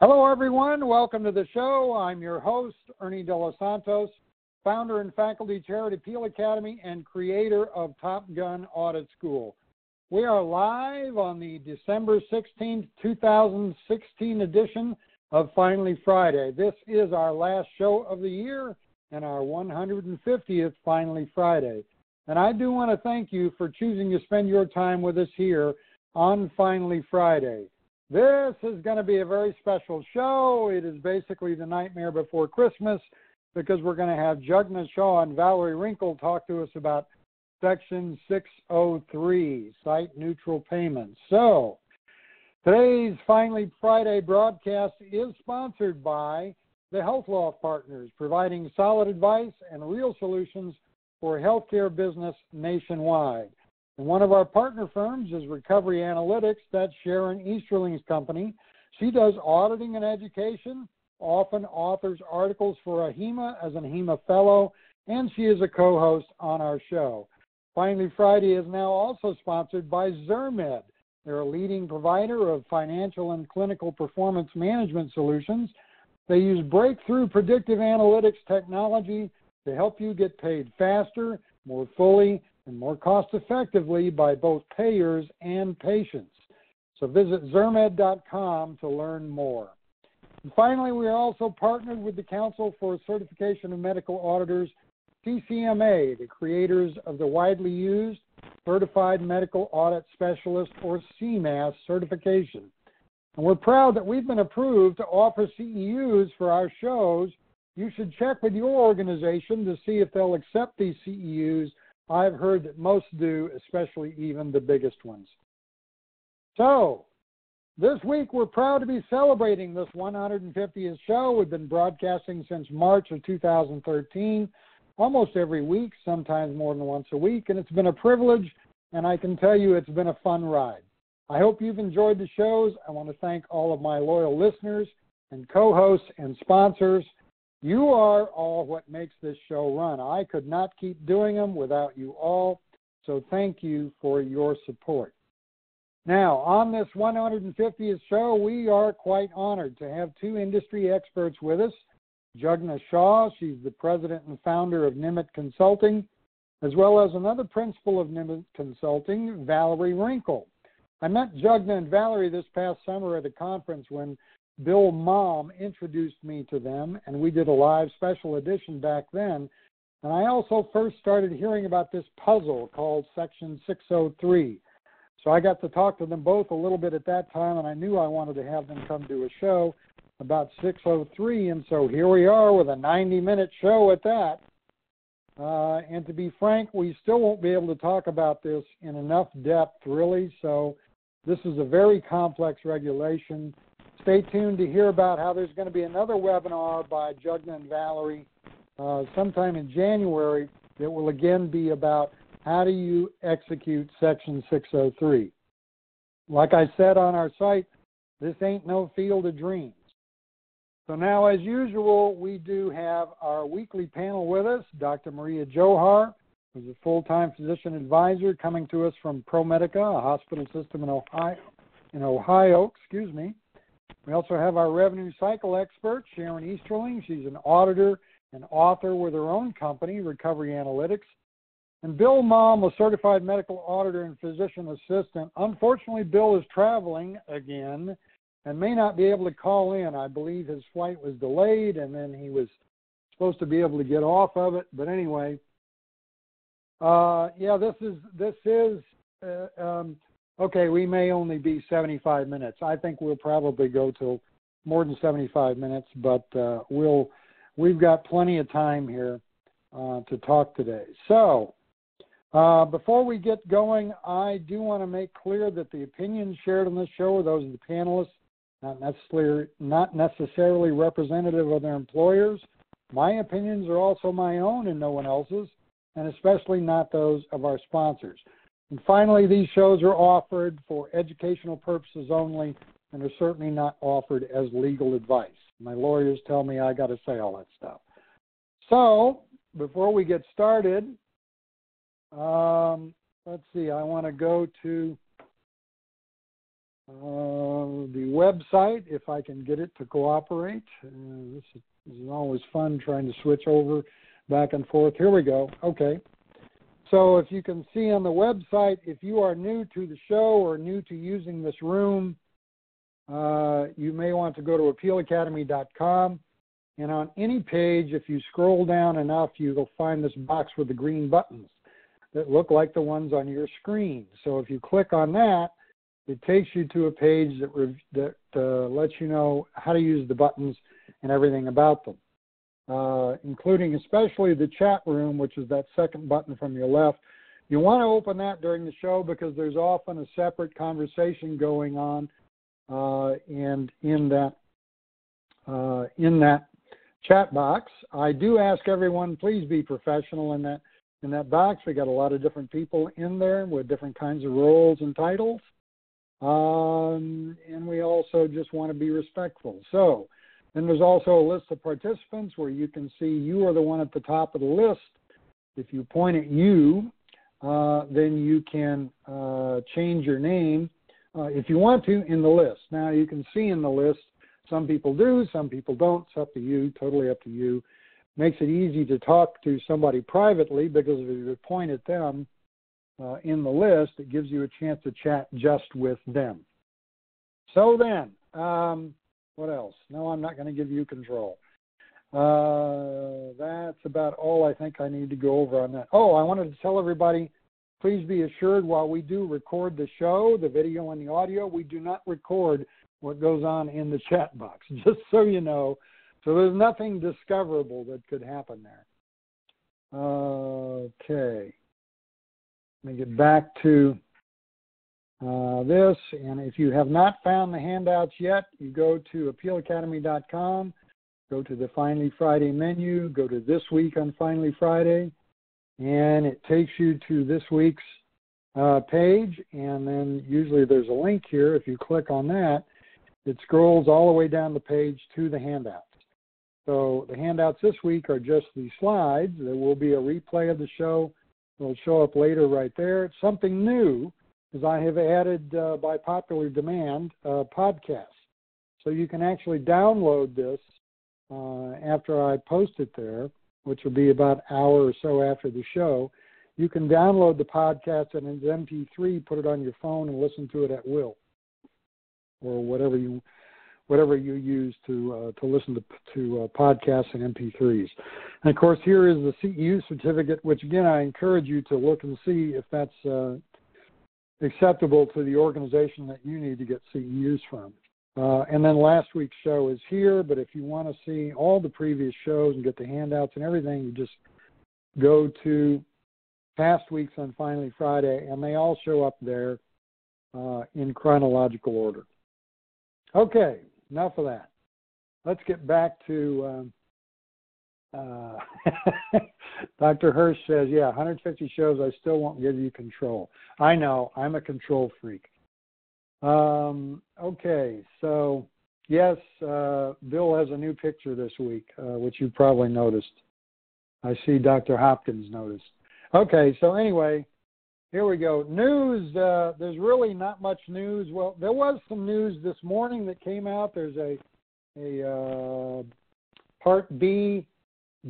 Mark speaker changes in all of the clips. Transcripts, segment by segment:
Speaker 1: Hello, everyone. Welcome to the show. I'm your host, Ernie De Los Santos, founder and faculty chair at Appeal Academy and creator of Top Gun Audit School. We are live on the December 16, 2016 edition of Finally Friday. This is our last show of the year and our 150th Finally Friday. And I do want to thank you for choosing to spend your time with us here on Finally Friday. This is going to be a very special show. It is basically the nightmare before Christmas because we're going to have Jugna Shah and Valerie Rinkle talk to us about Section 603, Site Neutral Payments. So, today's Finally Friday broadcast is sponsored by the Health Law Partners, providing solid advice and real solutions for healthcare business nationwide. And one of our partner firms is Recovery Analytics. That's Sharon Easterling's company. She does auditing and education, often authors articles for AHIMA as an AHIMA Fellow, and she is a co host on our show. Finally, Friday is now also sponsored by ZirMed. They're a leading provider of financial and clinical performance management solutions. They use breakthrough predictive analytics technology to help you get paid faster, more fully, and more cost effectively by both payers and patients. So visit Zirmed.com to learn more. And finally, we are also partnered with the Council for Certification of Medical Auditors, CCMA, the creators of the widely used Certified Medical Audit Specialist, or CMAS, certification. And we're proud that we've been approved to offer CEUs for our shows. You should check with your organization to see if they'll accept these CEUs I've heard that most do, especially even the biggest ones. So, this week we're proud to be celebrating this 150th show. We've been broadcasting since March of 2013, almost every week, sometimes more than once a week, and it's been a privilege, and I can tell you it's been a fun ride. I hope you've enjoyed the shows. I want to thank all of my loyal listeners and co hosts and sponsors. You are all what makes this show run. I could not keep doing them without you all, so thank you for your support. Now, on this 150th show, we are quite honored to have two industry experts with us. Jugna Shah, she's the president and founder of Nimitt Consulting, as well as another principal of Nimitt Consulting, Valerie Rinkle. I met Jugna and Valerie this past summer at a conference when Bill Malm introduced me to them, and we did a live special edition back then. And I also first started hearing about this puzzle called Section 603. So I got to talk to them both a little bit at that time, and I knew I wanted to have them come do a show about 603. And so here we are with a 90 minute show at that. Uh, and to be frank, we still won't be able to talk about this in enough depth, really. So this is a very complex regulation stay tuned to hear about how there's going to be another webinar by Jugna and Valerie uh, sometime in January that will again be about how do you execute Section 603. Like I said on our site, this ain't no field of dreams. So now, as usual, we do have our weekly panel with us, Dr. Maria Johar, who's a full-time physician advisor coming to us from ProMedica, a hospital system in Ohio. In Ohio, excuse me. We also have our revenue cycle expert, Sharon Easterling. She's an auditor and author with her own company, Recovery Analytics. And Bill Malm, a certified medical auditor and physician assistant. Unfortunately, Bill is traveling again and may not be able to call in. I believe his flight was delayed and then he was supposed to be able to get off of it. But anyway, uh, yeah, this is this is uh, um, okay, we may only be 75 minutes. I think we'll probably go till more than 75 minutes, but uh, we'll we've got plenty of time here uh, to talk today. So. Uh, before we get going, I do want to make clear that the opinions shared on this show are those of the panelists, not necessarily, not necessarily representative of their employers. My opinions are also my own and no one else's, and especially not those of our sponsors. And finally, these shows are offered for educational purposes only and are certainly not offered as legal advice. My lawyers tell me I got to say all that stuff. So, before we get started, um, let's see, I want to go to, uh, the website, if I can get it to cooperate. Uh, this, is, this is always fun trying to switch over back and forth. Here we go. Okay. So if you can see on the website, if you are new to the show or new to using this room, uh, you may want to go to appealacademy.com. And on any page, if you scroll down enough, you'll find this box with the green buttons that look like the ones on your screen. So if you click on that, it takes you to a page that, that uh, lets you know how to use the buttons and everything about them, uh, including especially the chat room, which is that second button from your left. You want to open that during the show because there's often a separate conversation going on, uh, and in that uh, in that chat box, I do ask everyone please be professional in that in that box. We got a lot of different people in there with different kinds of roles and titles. Um, and we also just want to be respectful. So then there's also a list of participants where you can see you are the one at the top of the list. If you point at you, uh, then you can uh, change your name uh, if you want to in the list. Now you can see in the list, some people do, some people don't. It's up to you, totally up to you. Makes it easy to talk to somebody privately because if you point at them, uh, in the list, it gives you a chance to chat just with them. So then, um, what else? No, I'm not going to give you control. Uh, that's about all I think I need to go over on that. Oh, I wanted to tell everybody please be assured while we do record the show, the video and the audio, we do not record what goes on in the chat box, just so you know. So there's nothing discoverable that could happen there. Okay. Let me get back to uh, this. And if you have not found the handouts yet, you go to appealacademy.com, go to the Finally Friday menu, go to This Week on Finally Friday, and it takes you to this week's uh, page. And then usually there's a link here. If you click on that, it scrolls all the way down the page to the handouts. So the handouts this week are just the slides. There will be a replay of the show it will show up later right there. It's something new is I have added uh, by popular demand uh, podcasts. So you can actually download this uh, after I post it there, which will be about an hour or so after the show. You can download the podcast and as MP3, put it on your phone and listen to it at will, or whatever you whatever you use to uh, to listen to to uh, podcasts and MP3s. And of course, here is the CEU certificate, which again I encourage you to look and see if that's uh, acceptable to the organization that you need to get CEUs from. Uh, and then last week's show is here, but if you want to see all the previous shows and get the handouts and everything, you just go to past weeks on Finally Friday, and they all show up there uh, in chronological order. Okay, enough of that. Let's get back to um, uh, Dr. Hirsch says, yeah, 150 shows, I still won't give you control. I know, I'm a control freak. Um, okay, so yes, uh, Bill has a new picture this week, uh, which you probably noticed. I see Dr. Hopkins noticed. Okay, so anyway, here we go. News. Uh, there's really not much news. Well, there was some news this morning that came out. There's a a uh, Part B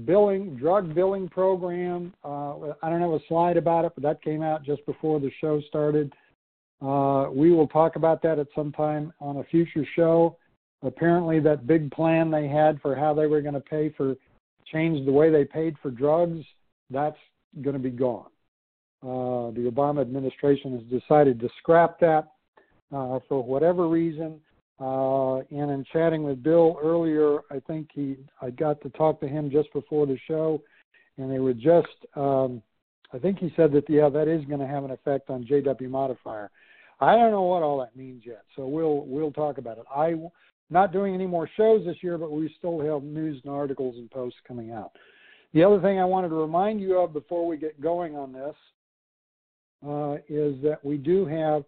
Speaker 1: billing drug billing program. Uh, I don't have a slide about it, but that came out just before the show started. Uh, we will talk about that at some time on a future show. Apparently, that big plan they had for how they were going to pay for change the way they paid for drugs, that's going to be gone. Uh, the Obama administration has decided to scrap that uh, for whatever reason. Uh, and in chatting with Bill earlier, I think he I got to talk to him just before the show, and they were just um, I think he said that yeah that is going to have an effect on JW modifier. I don't know what all that means yet, so we'll we'll talk about it. I not doing any more shows this year, but we still have news and articles and posts coming out. The other thing I wanted to remind you of before we get going on this uh, is that we do have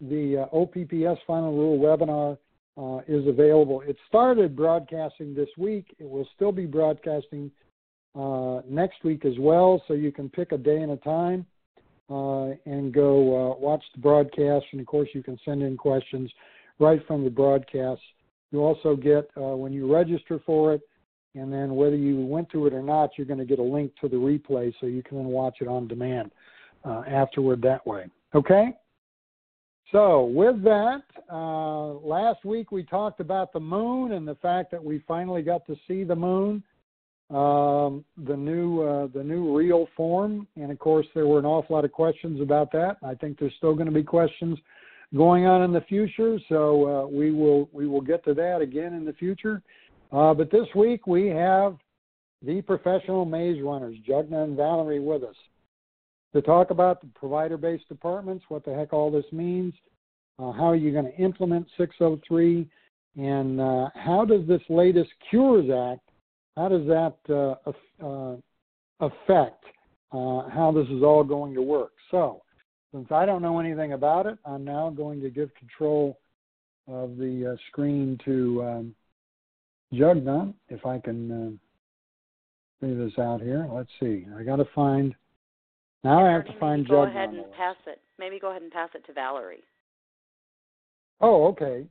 Speaker 1: the uh, OPPS final rule webinar uh, is available. It started broadcasting this week. It will still be broadcasting uh, next week as well, so you can pick a day and a time uh, and go uh, watch the broadcast. And of course, you can send in questions right from the broadcast. You also get uh, when you register for it, and then whether you went to it or not, you're going to get a link to the replay so you can watch it on demand uh, afterward that way. Okay? So, with that, uh, last week we talked about the moon and the fact that we finally got to see the moon, um, the new uh, the new real form, and of course there were an awful lot of questions about that. I think there's still going to be questions going on in the future, so uh, we will we will get to that again in the future. Uh, but this week we have the professional maze runners, Jugna and Valerie, with us to talk about the provider-based departments, what the heck all this means, uh, how are you going to implement 603, and uh, how does this latest Cures Act, how does that uh, uh affect uh, how this is all going to work? So, since I don't know anything about it, I'm now going to give control of the uh, screen to um, Jugna, if I can figure this out here. Let's see. I got to find now I have to find
Speaker 2: Go ahead and pass it. Maybe go ahead and pass it to Valerie.
Speaker 1: Oh, okay.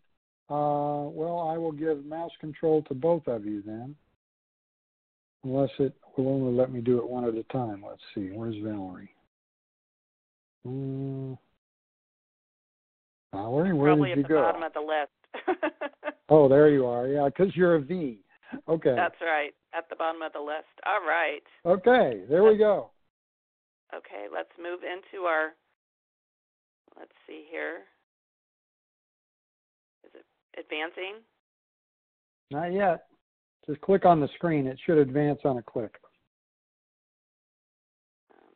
Speaker 1: Uh, well, I will give mouse control to both of you then. Unless it will only let me do it one at a time. Let's see. Where's Valerie? Mm. Valerie, where
Speaker 2: Probably
Speaker 1: did you
Speaker 2: go?
Speaker 1: Probably
Speaker 2: at the bottom of the list.
Speaker 1: oh, there you are. Yeah, because you're a V. Okay.
Speaker 2: That's right. At the bottom of the list. All right.
Speaker 1: Okay, there we go.
Speaker 2: Okay, let's move into our, let's see here. Is it advancing?
Speaker 1: Not yet. Just click on the screen. It should advance on a click.
Speaker 2: Um,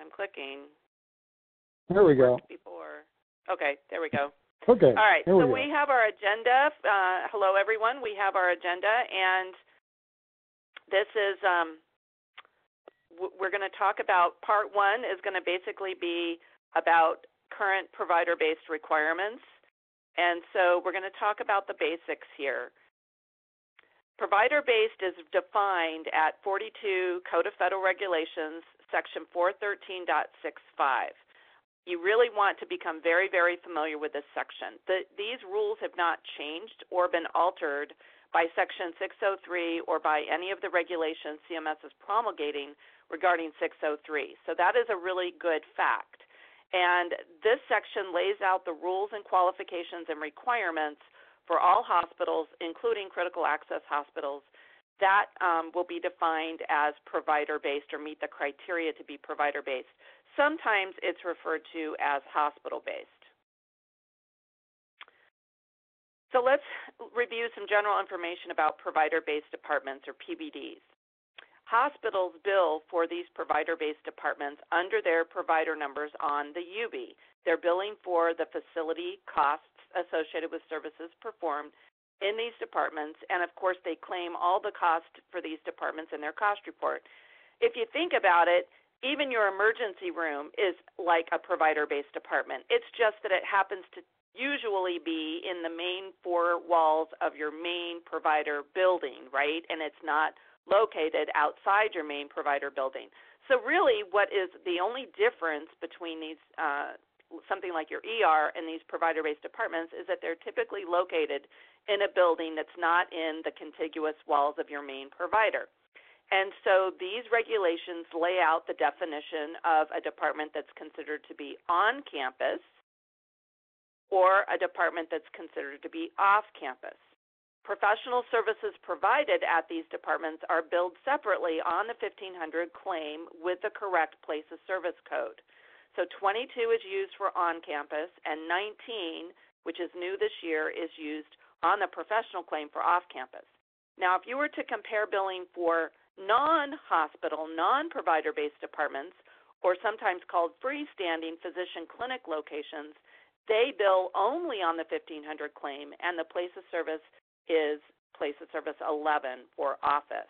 Speaker 2: I'm clicking.
Speaker 1: There we go.
Speaker 2: Before. Okay, there we go.
Speaker 1: Okay.
Speaker 2: All right.
Speaker 1: so
Speaker 2: we, we have our agenda. Uh, hello, everyone. We have our agenda, and this is um, we're going to talk about part one is going to basically be about current provider based requirements. And so we're going to talk about the basics here. Provider based is defined at 42 Code of Federal Regulations, section 413.65. You really want to become very, very familiar with this section. The, these rules have not changed or been altered by Section 603 or by any of the regulations CMS is promulgating regarding 603. So that is a really good fact. And this section lays out the rules and qualifications and requirements for all hospitals, including critical access hospitals, that um, will be defined as provider based or meet the criteria to be provider based. Sometimes it's referred to as hospital based. So let's review some general information about provider based departments or PBDs. Hospitals bill for these provider based departments under their provider numbers on the UB. They're billing for the facility costs associated with services performed in these departments, and of course, they claim all the cost for these departments in their cost report. If you think about it, even your emergency room is like a provider based department. It's just that it happens to usually be in the main four walls of your main provider building, right? And it's not located outside your main provider building. So, really, what is the only difference between these, uh, something like your ER and these provider based departments, is that they're typically located in a building that's not in the contiguous walls of your main provider. And so these regulations lay out the definition of a department that's considered to be on campus or a department that's considered to be off campus. Professional services provided at these departments are billed separately on the 1500 claim with the correct place of service code. So 22 is used for on campus, and 19, which is new this year, is used on the professional claim for off campus. Now, if you were to compare billing for non hospital, non provider based departments, or sometimes called freestanding physician clinic locations, they bill only on the 1500 claim, and the place of service is place of service 11 for office.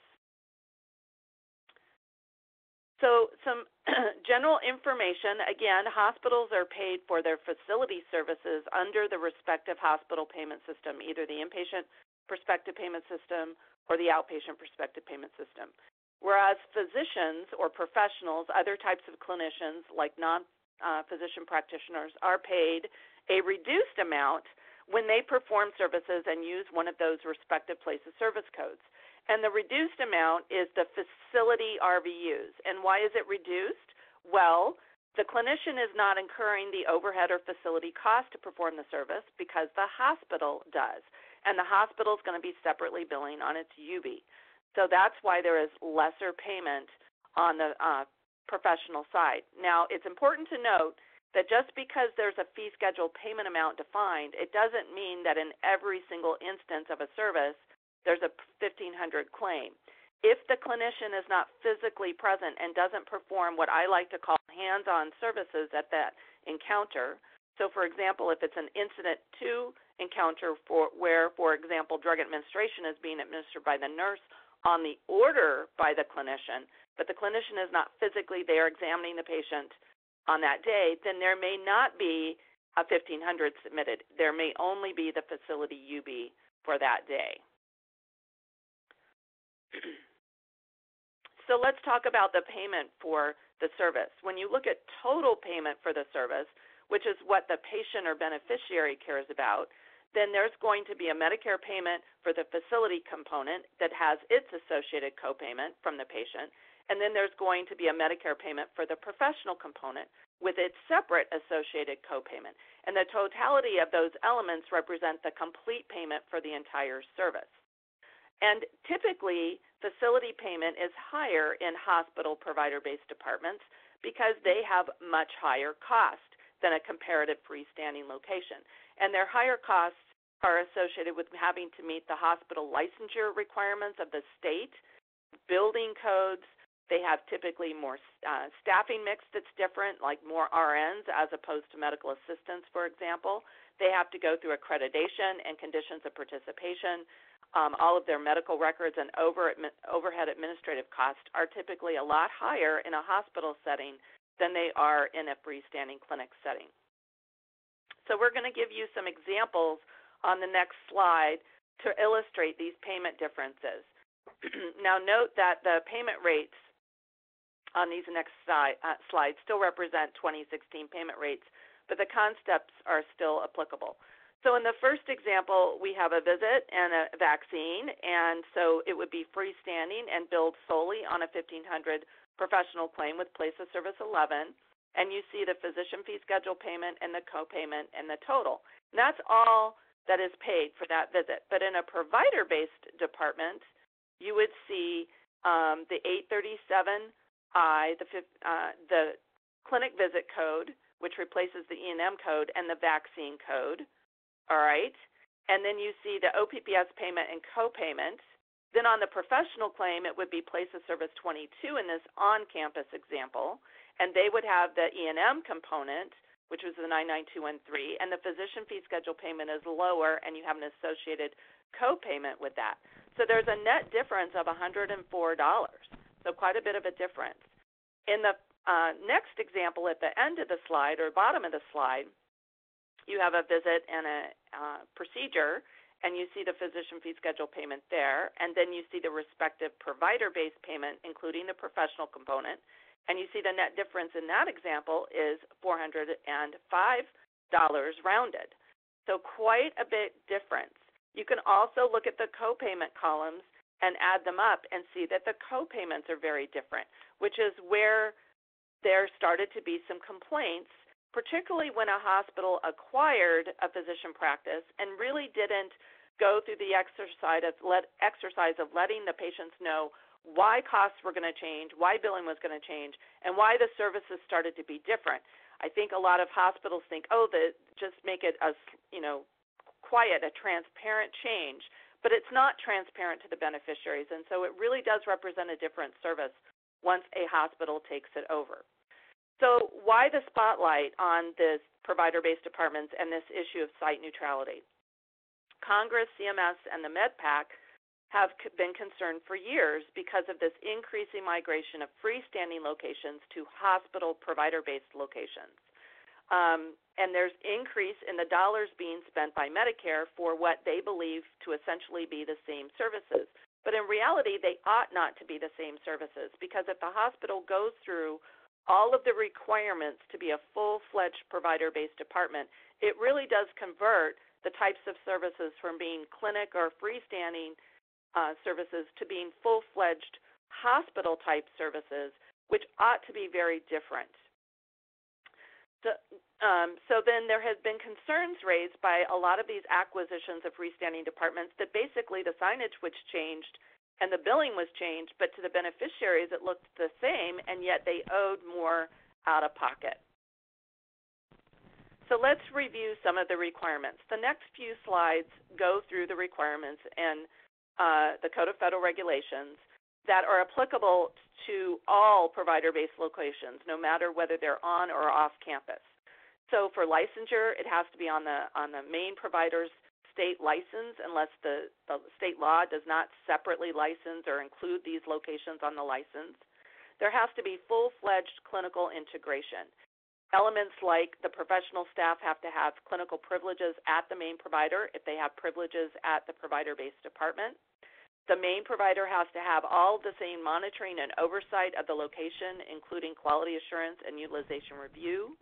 Speaker 2: So, some general information again, hospitals are paid for their facility services under the respective hospital payment system, either the inpatient prospective payment system or the outpatient prospective payment system. Whereas physicians or professionals, other types of clinicians like non uh, physician practitioners are paid a reduced amount when they perform services and use one of those respective place of service codes. And the reduced amount is the facility RVUs. And why is it reduced? Well, the clinician is not incurring the overhead or facility cost to perform the service because the hospital does. And the hospital is going to be separately billing on its UB. So that's why there is lesser payment on the uh, professional side. Now, it's important to note that just because there's a fee schedule payment amount defined, it doesn't mean that in every single instance of a service there's a 1500 claim. If the clinician is not physically present and doesn't perform what I like to call hands-on services at that encounter, so for example, if it's an incident to encounter for where, for example, drug administration is being administered by the nurse on the order by the clinician, but the clinician is not physically there examining the patient on that day, then there may not be a 1500 submitted. There may only be the facility UB for that day. so let's talk about the payment for the service. When you look at total payment for the service, which is what the patient or beneficiary cares about, then there's going to be a Medicare payment for the facility component that has its associated copayment from the patient, and then there's going to be a Medicare payment for the professional component with its separate associated copayment. And the totality of those elements represent the complete payment for the entire service. And typically, facility payment is higher in hospital provider based departments because they have much higher cost than a comparative freestanding location. And their higher costs are associated with having to meet the hospital licensure requirements of the state, building codes, they have typically more uh, staffing mix that's different, like more RNs as opposed to medical assistants, for example. They have to go through accreditation and conditions of participation. Um, all of their medical records and over, overhead administrative costs are typically a lot higher in a hospital setting than they are in a freestanding clinic setting. So we're going to give you some examples on the next slide to illustrate these payment differences. now note that the payment rates on these next uh, slides still represent 2016 payment rates, but the concepts are still applicable. So in the first example, we have a visit and a vaccine, and so it would be freestanding and billed solely on a 1500 professional claim with place of service 11, and you see the physician fee schedule payment and the copayment and the total. And that's all that is paid for that visit. But in a provider-based department, you would see um, the 837 I, the, uh, the clinic visit code, which replaces the E&M code, and the vaccine code. All right. And then you see the OPPS payment and copayment. Then on the professional claim, it would be place of service 22 in this on-campus example, and they would have the E&M component, which was the 99213, and the physician fee schedule payment is lower, and you have an associated copayment with that. So there's a net difference of $104 so quite a bit of a difference. In the uh, next example at the end of the slide or bottom of the slide, you have a visit and a uh, procedure, and you see the physician fee schedule payment there, and then you see the respective provider-based payment, including the professional component, and you see the net difference in that example is $405 rounded. So quite a bit difference. You can also look at the copayment columns and add them up and see that the co-payments are very different, which is where there started to be some complaints, particularly when a hospital acquired a physician practice and really didn't go through the exercise of, let, exercise of letting the patients know why costs were going to change, why billing was going to change, and why the services started to be different. I think a lot of hospitals think, oh, the, just make it a you know quiet, a transparent change but it's not transparent to the beneficiaries, and so it really does represent a different service once a hospital takes it over. So, why the spotlight on this provider based departments and this issue of site neutrality? Congress, CMS, and the MedPAC have been concerned for years because of this increasing migration of freestanding locations to hospital provider based locations. Um, and there's increase in the dollars being spent by Medicare for what they believe to essentially be the same services. But in reality, they ought not to be the same services because if the hospital goes through all of the requirements to be a full fledged provider based department, it really does convert the types of services from being clinic or freestanding uh, services to being full fledged hospital type services, which ought to be very different. So, um, so then there has been concerns raised by a lot of these acquisitions of freestanding departments that basically the signage was changed and the billing was changed, but to the beneficiaries it looked the same, and yet they owed more out of pocket. So let's review some of the requirements. The next few slides go through the requirements and uh, the Code of Federal Regulations that are applicable to all provider-based locations, no matter whether they're on or off campus. So for licensure, it has to be on the on the main provider's state license unless the, the state law does not separately license or include these locations on the license. There has to be full fledged clinical integration. Elements like the professional staff have to have clinical privileges at the main provider if they have privileges at the provider based department. The main provider has to have all the same monitoring and oversight of the location, including quality assurance and utilization review.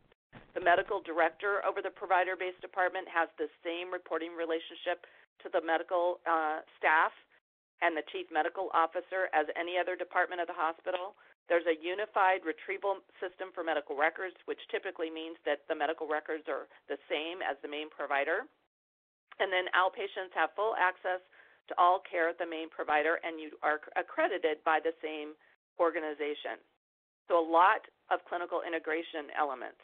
Speaker 2: The medical director over the provider based department has the same reporting relationship to the medical uh, staff and the chief medical officer as any other department of the hospital. There's a unified retrieval system for medical records, which typically means that the medical records are the same as the main provider. And then outpatients have full access to all care at the main provider, and you are accredited by the same organization. So, a lot of clinical integration elements.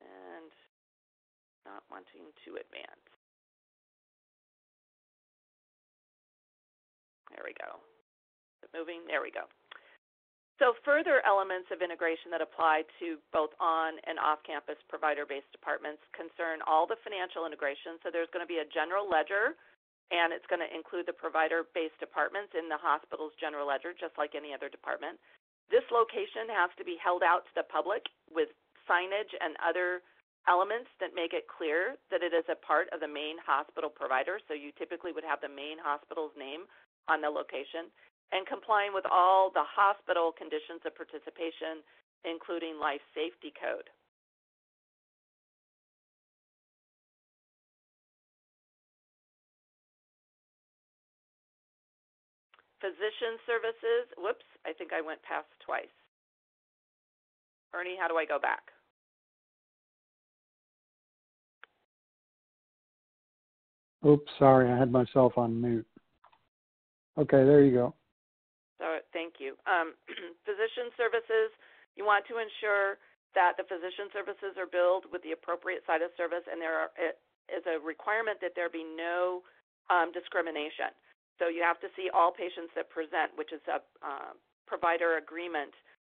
Speaker 2: And not wanting to advance. There we go. Moving, there we go. So further elements of integration that apply to both on and off-campus provider-based departments concern all the financial integration. So there's going to be a general ledger, and it's going to include the provider-based departments in the hospital's general ledger, just like any other department. This location has to be held out to the public with signage and other elements that make it clear that it is a part of the main hospital provider. So you typically would have the main hospital's name on the location and complying with all the hospital conditions of participation, including life safety code. Physician services, whoops, I think I went past twice. Ernie, how do I go back?
Speaker 1: Oops, sorry, I had myself on mute. Okay, there you go.
Speaker 2: So, thank you. Um, physician services, you want to ensure that the physician services are billed with the appropriate site of service, and there are, is a requirement that there be no um, discrimination. So you have to see all patients that present, which is a uh, provider agreement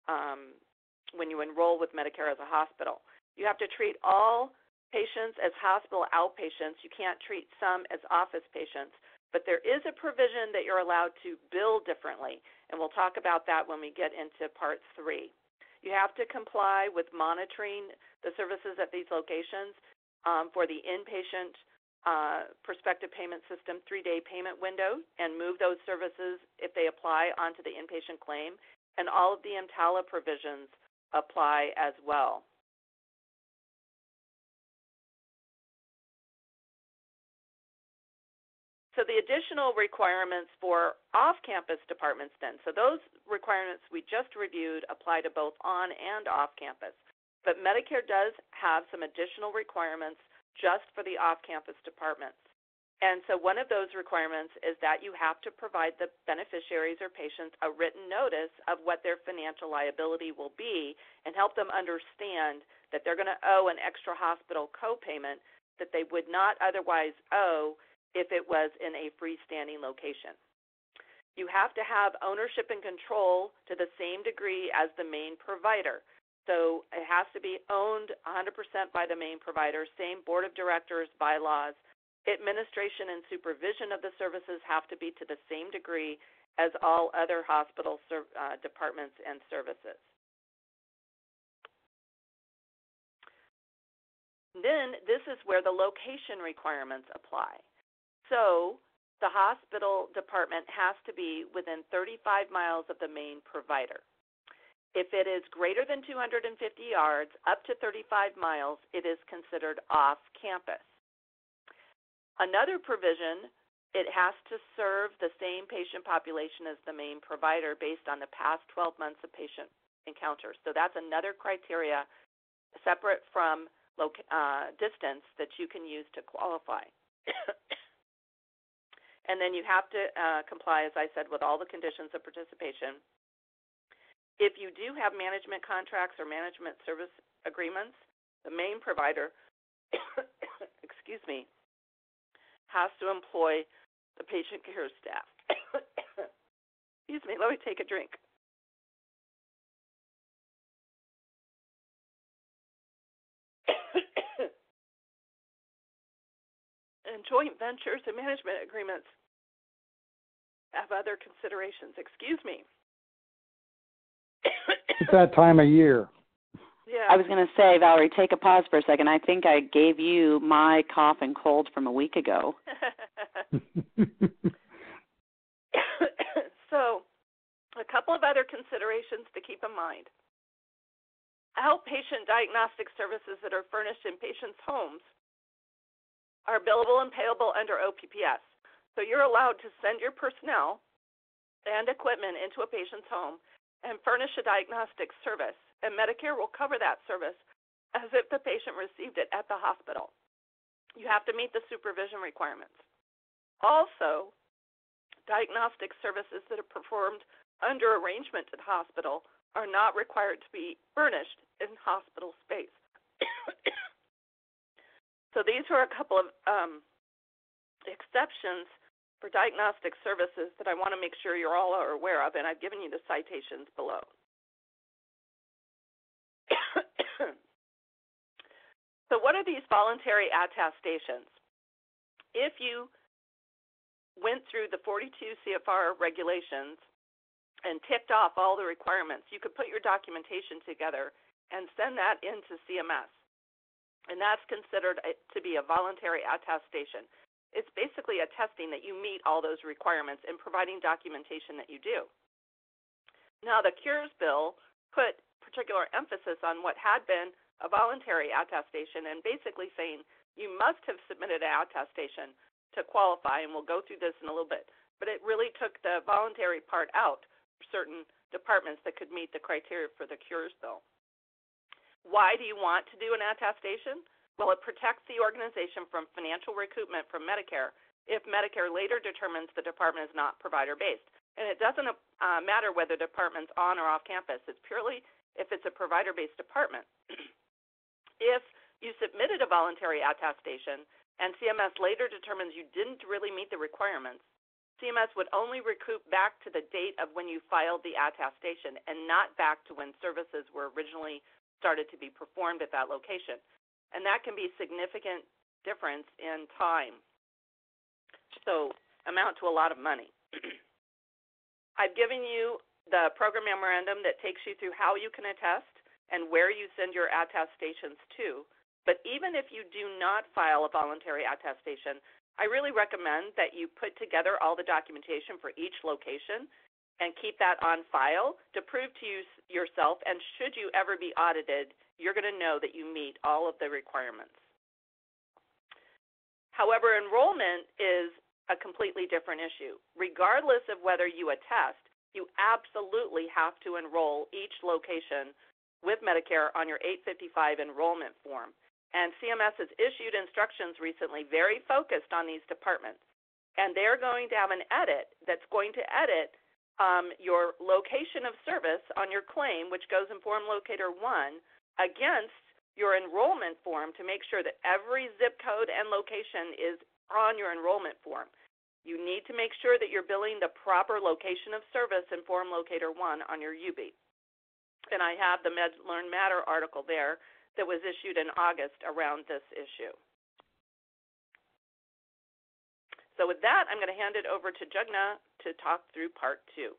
Speaker 2: um, when you enroll with Medicare as a hospital. You have to treat all patients as hospital outpatients. You can't treat some as office patients. But there is a provision that you're allowed to bill differently, and we'll talk about that when we get into part three. You have to comply with monitoring the services at these locations um, for the inpatient uh, prospective payment system three day payment window and move those services if they apply onto the inpatient claim. And all of the EMTALA provisions apply as well. So the additional requirements for off-campus departments then, so those requirements we just reviewed apply to both on and off-campus. But Medicare does have some additional requirements just for the off-campus departments. And so one of those requirements is that you have to provide the beneficiaries or patients a written notice of what their financial liability will be and help them understand that they're going to owe an extra hospital copayment that they would not otherwise owe if it was in a freestanding location. You have to have ownership and control to the same degree as the main provider. So it has to be owned 100% by the main provider, same board of directors, bylaws. Administration and supervision of the services have to be to the same degree as all other hospital ser- uh, departments and services. Then this is where the location requirements apply. So the hospital department has to be within 35 miles of the main provider. If it is greater than 250 yards, up to 35 miles, it is considered off campus. Another provision, it has to serve the same patient population as the main provider based on the past 12 months of patient encounters. So that's another criteria separate from uh, distance that you can use to qualify. and then you have to uh, comply, as I said, with all the conditions of participation. If you do have management contracts or management service agreements, the main provider, excuse me, has to employ the patient care staff. excuse me, let me take a drink. And joint ventures and management agreements have other considerations. Excuse me.
Speaker 1: it's that time of year.
Speaker 2: Yeah.
Speaker 3: I was going to say, Valerie, take a pause for a second. I think I gave you my cough and cold from a week ago.
Speaker 2: so, a couple of other considerations to keep in mind. Outpatient diagnostic services that are furnished in patients' homes are billable and payable under OPPS. So you're allowed to send your personnel and equipment into a patient's home and furnish a diagnostic service, and Medicare will cover that service as if the patient received it at the hospital. You have to meet the supervision requirements. Also, diagnostic services that are performed under arrangement at the hospital are not required to be furnished in hospital space. So these are a couple of um, exceptions for diagnostic services that I want to make sure you're all are aware of, and I've given you the citations below. so what are these voluntary attestations? If you went through the 42 CFR regulations and ticked off all the requirements, you could put your documentation together and send that into CMS and that's considered to be a voluntary attestation. It's basically attesting that you meet all those requirements and providing documentation that you do. Now, the Cures Bill put particular emphasis on what had been a voluntary attestation and basically saying you must have submitted an attestation to qualify, and we'll go through this in a little bit. But it really took the voluntary part out for certain departments that could meet the criteria for the Cures Bill. Why do you want to do an attestation? Well, it protects the organization from financial recoupment from Medicare if Medicare later determines the department is not provider based. And it doesn't uh, matter whether the department's on or off campus, it's purely if it's a provider based department. if you submitted a voluntary attestation and CMS later determines you didn't really meet the requirements, CMS would only recoup back to the date of when you filed the attestation and not back to when services were originally started to be performed at that location. And that can be significant difference in time. So amount to a lot of money. I've given you the program memorandum that takes you through how you can attest and where you send your attestations to. But even if you do not file a voluntary attestation, I really recommend that you put together all the documentation for each location and keep that on file to prove to you yourself. And should you ever be audited, you're going to know that you meet all of the requirements. However, enrollment is a completely different issue. Regardless of whether you attest, you absolutely have to enroll each location with Medicare on your 855 enrollment form. And CMS has issued instructions recently very focused on these departments. And they're going to have an edit that's going to edit um, your location of service on your claim, which goes in Form Locator 1, against your enrollment form to make sure that every zip code and location is on your enrollment form. You need to make sure that you're billing the proper location of service in Form Locator 1 on your UB. And I have the Med Learn Matter article there that was issued in August around this issue. So with that, I'm going to hand it over to Jugna to talk through part two.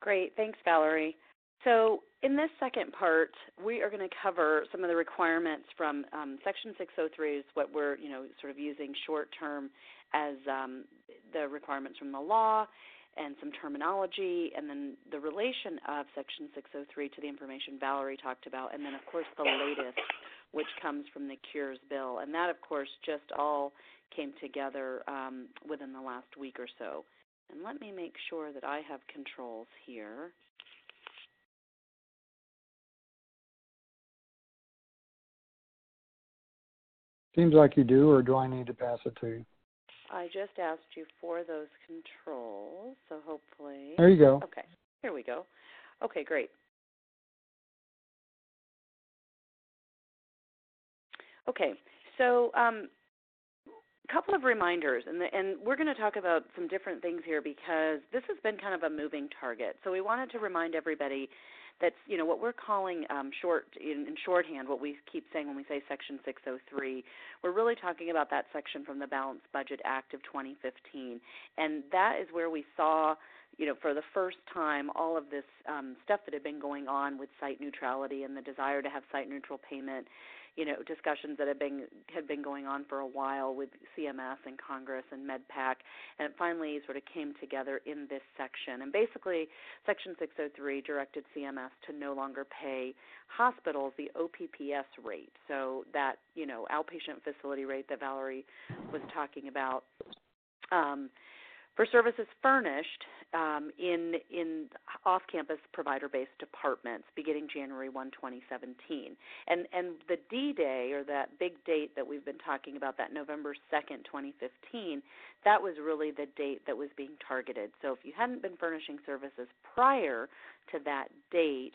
Speaker 3: Great. Thanks, Valerie. So, in this second part, we are going to cover some of the requirements from um, Section 603 is what we're, you know, sort of using short term as um, the requirements from the law and some terminology, and then the relation of Section 603 to the information Valerie talked about, and then, of course, the latest, which comes from the Cures bill. And that, of course, just all came together um, within the last week or so. And let me make sure that I have controls here.
Speaker 1: Seems like you do, or do I need to pass it to you?
Speaker 3: I just asked you for those controls, so hopefully.
Speaker 1: There you go.
Speaker 3: Okay, here we go. Okay, great. Okay, so um, couple of reminders, and, the, and we're going to talk about some different things here because this has been kind of a moving target. So we wanted to remind everybody that's you know what we're calling um, short in, in shorthand. What we keep saying when we say Section 603, we're really talking about that section from the Balanced Budget Act of 2015, and that is where we saw you know, for the first time, all of this um, stuff that had been going on with site neutrality and the desire to have site neutral payment you know discussions that had been had been going on for a while with CMS and Congress and MedPAC, and it finally sort of came together in this section. And basically, Section 603 directed CMS to no longer pay hospitals the OPPS rate, so that you know outpatient facility rate that Valerie was talking about. Um, for services furnished um, in in off-campus provider-based departments beginning January 1, 2017. And and the D-Day or that big date that we've been talking about, that November 2nd, 2015, that was really the date that was being targeted. So if you hadn't been furnishing services prior to that date,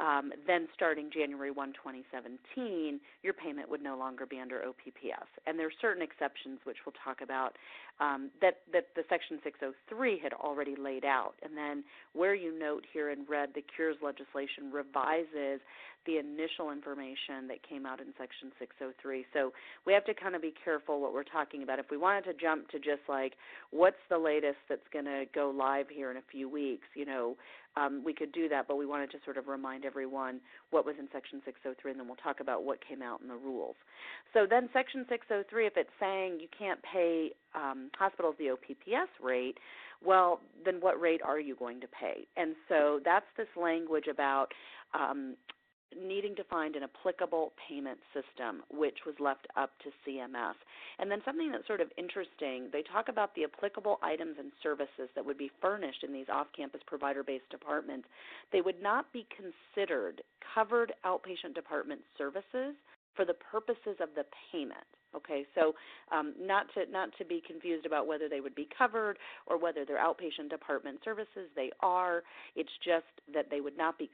Speaker 3: um, then starting January 1, 2017, your payment would no longer be under OPPS. And there are certain exceptions, which we'll talk about, um, that, that the Section 603 had already laid out. And then where you note here in red, the Cures legislation revises the initial information that came out in Section 603. So we have to kind of be careful what we're talking about. If we wanted to jump to just like, what's the latest that's going to go live here in a few weeks, you know, um, we could do that, but we wanted to sort of remind everyone what was in Section 603, and then we'll talk about what came out in the rules. So then, Section 603, if it's saying you can't pay um, hospitals the OPPS rate, well, then what rate are you going to pay? And so that's this language about um, needing to find an applicable payment system, which was left up to CMS. And then something that's sort of interesting, they talk about the applicable items and services that would be furnished in these off campus provider based departments. They would not be considered covered outpatient department services for the purposes of the payment. Okay, so um, not to not to be confused about whether they would be covered or whether they're outpatient department services. They are. It's just that they would not be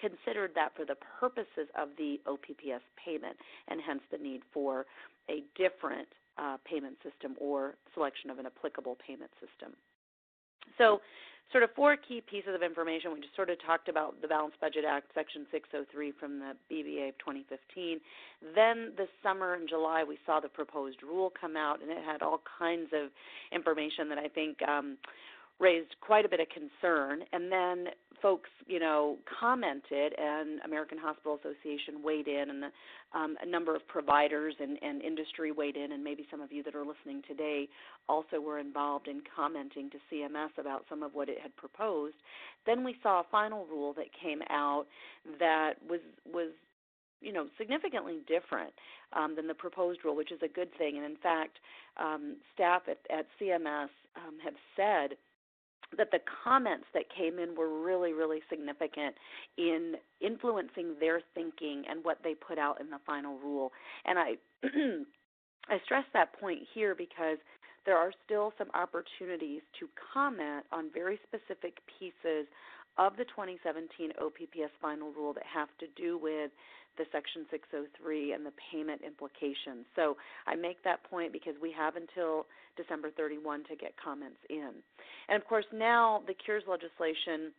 Speaker 3: considered that for the purposes of the OPPS payment, and hence the need for a different uh, payment system or selection of an applicable payment system. So, sort of four key pieces of information. We just sort of talked about the Balanced Budget Act, Section 603 from the BBA of 2015. Then this summer in July, we saw the proposed rule come out, and it had all kinds of information that I think um, raised quite a bit of concern. And then folks, you know, commented, and American Hospital Association weighed in, and um, a number of providers and, and industry weighed in, and maybe some of you that are listening today also were involved in commenting to CMS about some of what it had proposed. Then we saw a final rule that came out that was was you know significantly different um, than the proposed rule, which is a good thing. And in fact, um, staff at, at CMS um, have said that the comments that came in were really, really significant in influencing their thinking and what they put out in the final rule. And I, I stress that point here because there are still some opportunities to comment on very specific pieces of the 2017 OPPS final rule that have to do with the Section 603 and the payment implications. So I make that point because we have until December 31 to get comments in. And of course, now the Cures legislation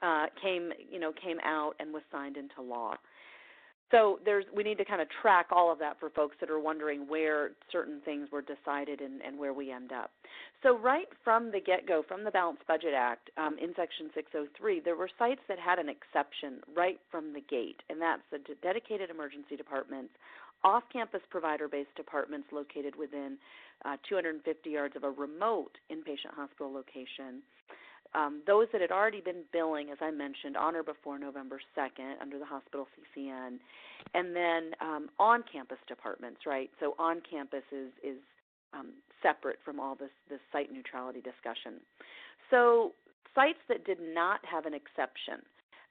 Speaker 3: uh, came, you know, came out and was signed into law. So there's we need to kind of track all of that for folks that are wondering where certain things were decided and, and where we end up. So right from the get-go, from the Balanced Budget Act um, in Section 603, there were sites that had an exception right from the gate, and that's the dedicated emergency departments, off-campus provider-based departments located within uh, 250 yards of a remote inpatient hospital location, um, those that had already been billing, as I mentioned, on or before November 2nd under the hospital CCN, and then um, on-campus departments, right? So on-campus is is um, separate from all this this site neutrality discussion. So sites that did not have an exception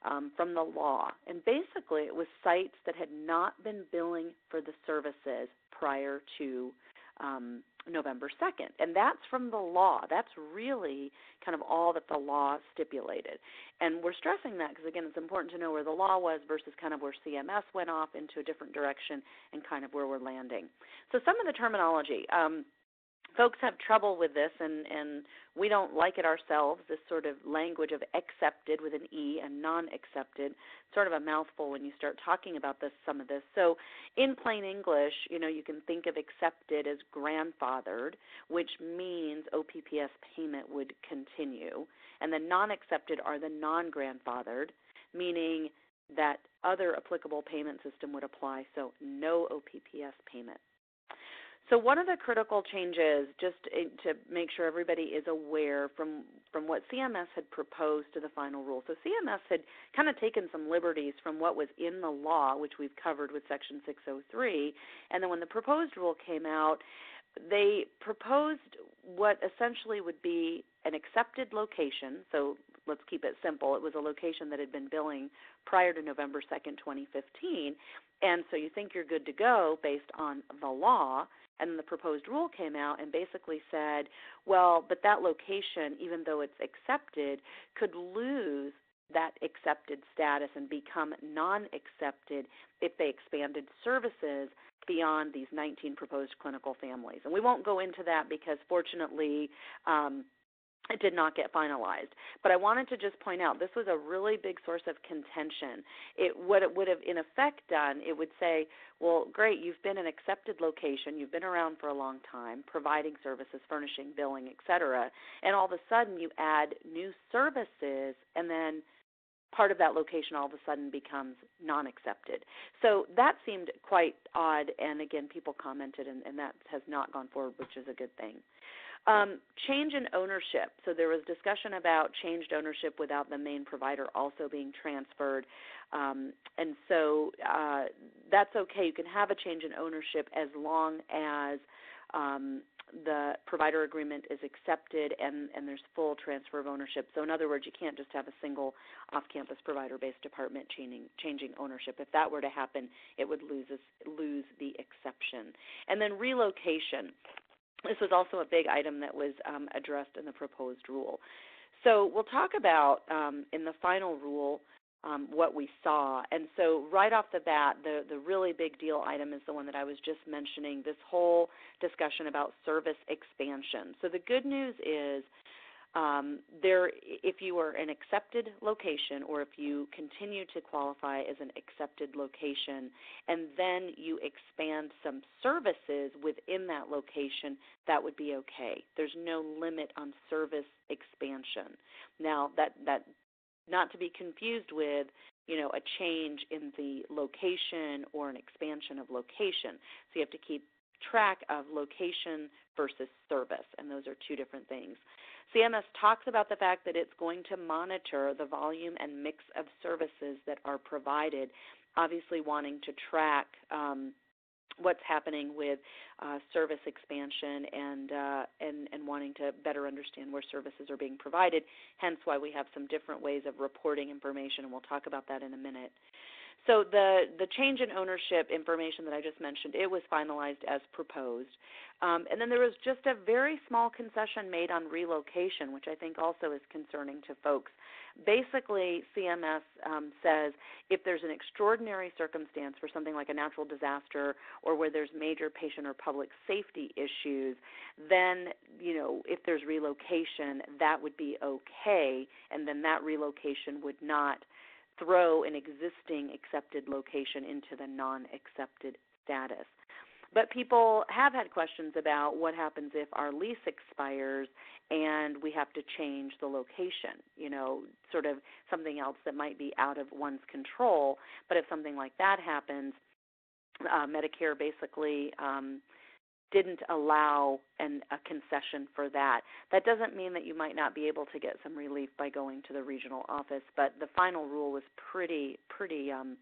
Speaker 3: um, from the law, and basically it was sites that had not been billing for the services prior to um, November 2nd. And that's from the law. That's really kind of all that the law stipulated. And we're stressing that because, again, it's important to know where the law was versus kind of where CMS went off into a different direction and kind of where we're landing. So, some of the terminology. Um, folks have trouble with this and and we don't like it ourselves this sort of language of accepted with an e and non accepted sort of a mouthful when you start talking about this some of this. So in plain english you know you can think of accepted as grandfathered which means opps payment would continue. And the non accepted are the non grandfathered meaning that other applicable payment system would apply so no opps payment so one of the critical changes, just eh, to make sure everybody is aware from from what CMS had proposed to the final rule. So CMS had kind of taken some liberties from what was in the law, which we've covered with Section 603, and then when the proposed rule came out, they proposed what essentially would be an accepted location. So let's keep it simple. It was a location that had been billing prior to November 2nd, 2015. And so you think you're good to go based on the law and the proposed rule came out and basically said, well, but that location, even though it's accepted, could lose that accepted status and become non accepted if they expanded services beyond these 19 proposed clinical families. And we won't go into that because fortunately, um, it did not get finalized. But I wanted to just point out this was a really big source of contention. It what it would have in effect done, it would say, well, great, you've been an accepted location, you've been around for a long time, providing services, furnishing, billing, etc. And all of a sudden you add new services and then part of that location all of a sudden becomes non accepted. So that seemed quite odd and again people commented and, and that has not gone forward, which is a good thing. Um, change in ownership. So there was discussion about changed ownership without the main provider also being transferred. Um, and so uh, that's okay. You can have a change in ownership as long as um, the provider agreement is accepted and, and there's full transfer of ownership. So, in other words, you can't just have a single off campus provider based department changing, changing ownership. If that were to happen, it would lose, lose the exception. And then relocation. This was also a big item that was um, addressed in the proposed rule. So we'll talk about um, in the final rule um, what we saw. And so right off the bat, the, the really big deal item is the one that I was just mentioning, this whole discussion about service expansion. So the good news is um, there, if you are an accepted location or if you continue to qualify as an accepted location and then you expand some services within that location, that would be okay. There's no limit on service expansion. Now, that, that not to be confused with you know a change in the location or an expansion of location. So you have to keep track of location versus service, and those are two different things. CMS talks about the fact that it's going to monitor the volume and mix of services that are provided, obviously wanting to track um, what's happening with uh, service expansion and, uh, and and wanting to better understand where services are being provided. Hence, why we have some different ways of reporting information, and we'll talk about that in a minute. So the the change in ownership information that I just mentioned, it was finalized as proposed, um, and then there was just a very small concession made on relocation, which I think also is concerning to folks. Basically, CMS um, says if there's an extraordinary circumstance for something like a natural disaster or where there's major patient or public safety issues, then you know if there's relocation, that would be okay, and then that relocation would not throw an existing accepted location into the non accepted status. But people have had questions about what happens if our lease expires and we have to change the location, you know, sort of something else that might be out of one's control. But if something like that happens, uh, Medicare basically um, didn't allow an, a concession for that. That doesn't mean that you might not be able to get some relief by going to the regional office, but the final rule was pretty pretty um,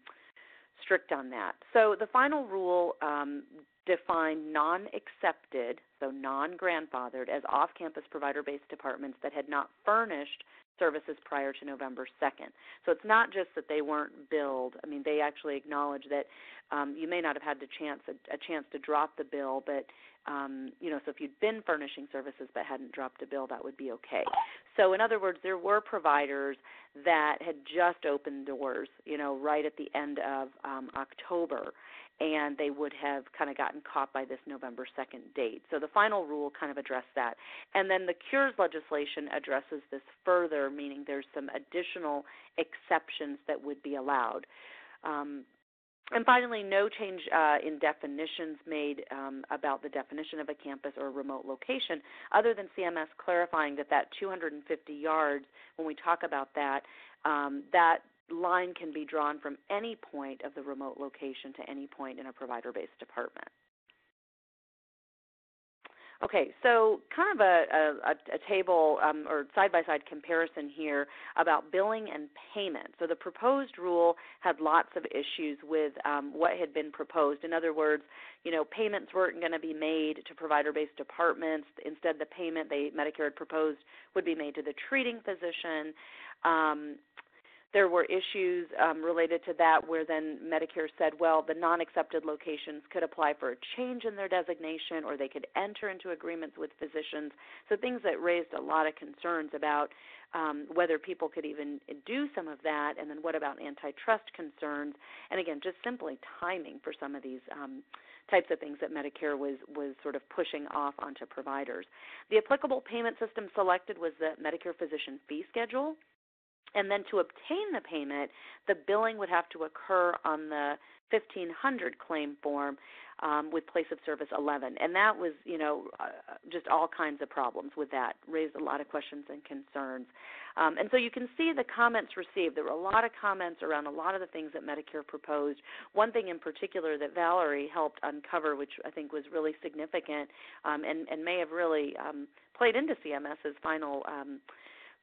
Speaker 3: strict on that. So the final rule um, defined non-accepted, so non-grandfathered, as off-campus provider-based departments that had not furnished services prior to November 2nd. So it's not just that they weren't billed. I mean, they actually acknowledge that um, you may not have had the chance a, a chance to drop the bill, but um, you know, so if you'd been furnishing services but hadn't dropped a bill, that would be okay. So in other words, there were providers that had just opened doors, you know, right at the end of um, October, and they would have kind of gotten caught by this November 2nd date. So the final rule kind of addressed that. And then the Cures legislation addresses this further, meaning there's some additional exceptions that would be allowed. Um, and finally, no change uh, in definitions made um, about the definition of a campus or a remote location, other than CMS clarifying that that 250 yards, when we talk about that, um, that line can be drawn from any point of the remote location to any point in a provider-based department. Okay, so kind of a, a, a table um, or side-by-side comparison here about billing and payment. So the proposed rule had lots of issues with um, what had been proposed. In other words, you know, payments weren't going to be made to provider-based departments. Instead, the payment they Medicare had proposed would be made to the treating physician. Um, there were issues um, related to that where then Medicare said, well, the non accepted locations could apply for a change in their designation or they could enter into agreements with physicians. So things that raised a lot of concerns about um, whether people could even do some of that, and then what about antitrust concerns, and again, just simply timing for some of these. Um, types of things that Medicare was was sort of pushing off onto providers. The applicable payment system selected was the Medicare physician fee schedule, and then to obtain the payment, the billing would have to occur on the 1500 claim form um, with place of service 11. And that was, you know, uh, just all kinds of problems with that, raised a lot of questions and concerns. Um, and so you can see the comments received. There were a lot of comments around a lot of the things that Medicare proposed. One thing in particular that Valerie helped uncover, which I think was really significant um, and, and may have really um, played into CMS's final um,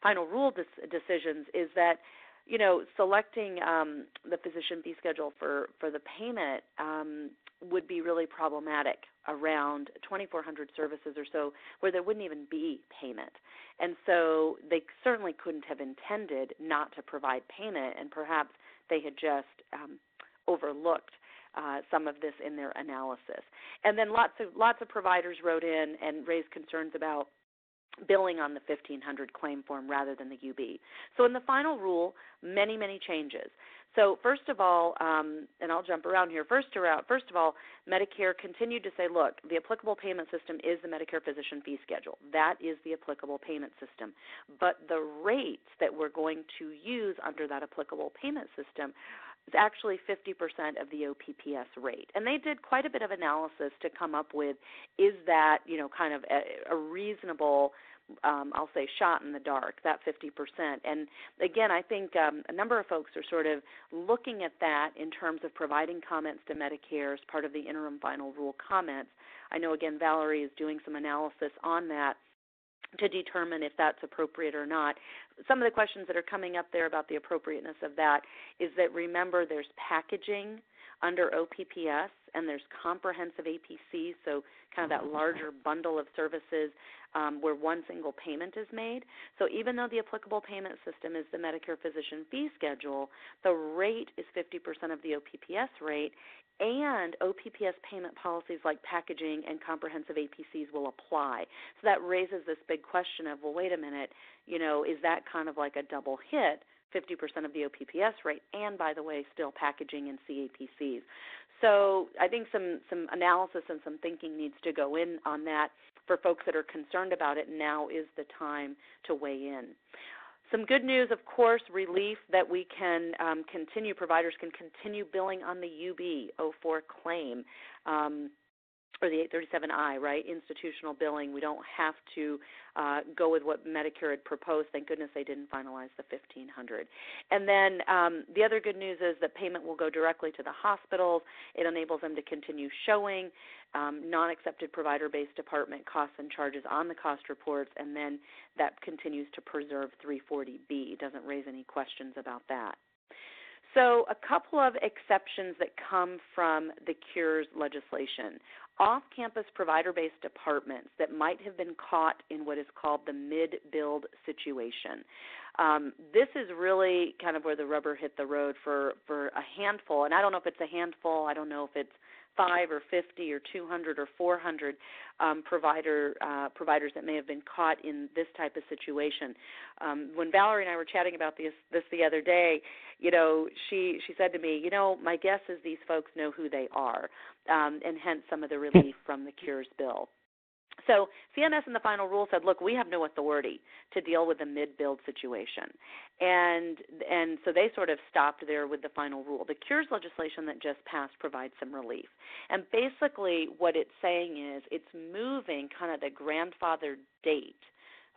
Speaker 3: final rule des- decisions is that you know selecting um, the physician fee schedule for for the payment um, would be really problematic around 2,400 services or so where there wouldn't even be payment, and so they certainly couldn't have intended not to provide payment, and perhaps they had just um, overlooked. Uh, some of this in their analysis, and then lots of lots of providers wrote in and raised concerns about billing on the 1500 claim form rather than the UB. So in the final rule, many, many changes. So first of all, um, and I'll jump around here. First, around, first of all, Medicare continued to say, look, the applicable payment system is the Medicare physician fee schedule. That is the applicable payment system. But the rates that we're going to use under that applicable payment system is actually 50% of the OPPS rate. And they did quite a bit of analysis to come up with is that, you know, kind of a, a reasonable um, I'll say shot in the dark, that 50%. And again, I think um, a number of folks are sort of looking at that in terms of providing comments to Medicare as part of the interim final rule comments. I know, again, Valerie is doing some analysis on that to determine if that's appropriate or not. Some of the questions that are coming up there about the appropriateness of that is that remember there's packaging under OPPS and there's comprehensive APC, so kind of that larger bundle of services um, where one single payment is made. So even though the applicable payment system is the Medicare physician fee schedule, the rate is 50% of the OPPS rate, and OPPS payment policies like packaging and comprehensive APCs will apply. So that raises this big question of, well, wait a minute, you know, is that kind of like a double hit? 50% of the OPPS rate, and by the way, still packaging and CAPCs. So I think some some analysis and some thinking needs to go in on that for folks that are concerned about it. Now is the time to weigh in. some good news, of course, relief that we can um, continue, providers can continue billing on the UB 04 claim. Um, or the 837I, right? Institutional billing. We don't have to uh, go with what Medicare had proposed. Thank goodness they didn't finalize the 1500. And then um, the other good news is that payment will go directly to the hospitals. It enables them to continue showing um, non-accepted provider-based department costs and charges on the cost reports, and then that continues to preserve 340B. It doesn't raise any questions about that. So, a couple of exceptions that come from the CURES legislation off campus provider based departments that might have been caught in what is called the mid build situation. Um, this is really kind of where the rubber hit the road for, for a handful, and I don't know if it's a handful, I don't know if it's five or 50 or 200 or 400 um, provider uh, providers that may have been caught in this type of situation. Um, when Valerie and I were chatting about this this the other day, you know, she she said to me, you know, my guess is these folks know who they are, um, and hence some of the relief from the Cures bill. So CMS in the final rule said, look, we have no authority to deal with the mid-build situation, and and so they sort of stopped there with the final rule. The Cures legislation that just passed provides some relief, and basically what it's saying is it's moving kind of the grandfather date,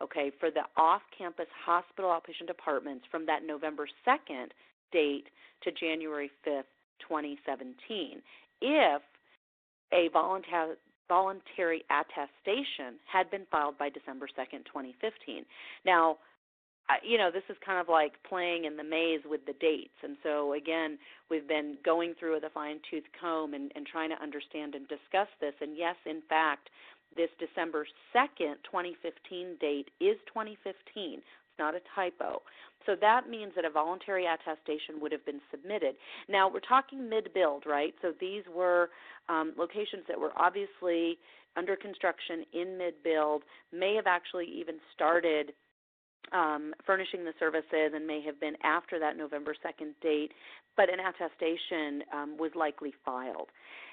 Speaker 3: okay, for the off-campus hospital outpatient departments from that November 2nd date to January 5th, 2017, if a voluntary voluntary attestation had been filed by December 2nd, 2015. Now, you know, this is kind of like playing in the maze with the dates. And so, again, we've been going through with a fine tooth comb and, and trying to understand and discuss this. And yes, in fact, this December 2nd, 2015 date is 2015 not a typo. So that means that a voluntary attestation would have been submitted. Now, we're talking mid build, right? So these were um, locations that were obviously under construction in mid build, may have actually even started um, furnishing the services and may have been after that November 2nd date, but an attestation um, was likely filed.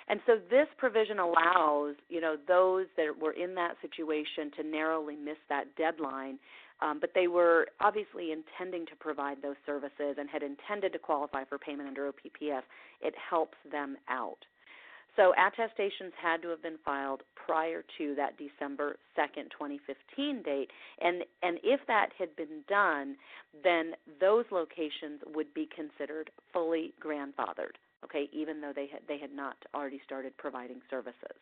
Speaker 3: And so this provision allows, you know, those that were in that situation to narrowly miss that deadline um, but they were obviously intending to provide those services and had intended to qualify for payment under OPPS. It helps them out. So attestations had to have been filed prior to that December 2nd, 2015 date. And, and if that had been done, then those locations would be considered fully grandfathered, okay, even though they had, they had not already started providing services.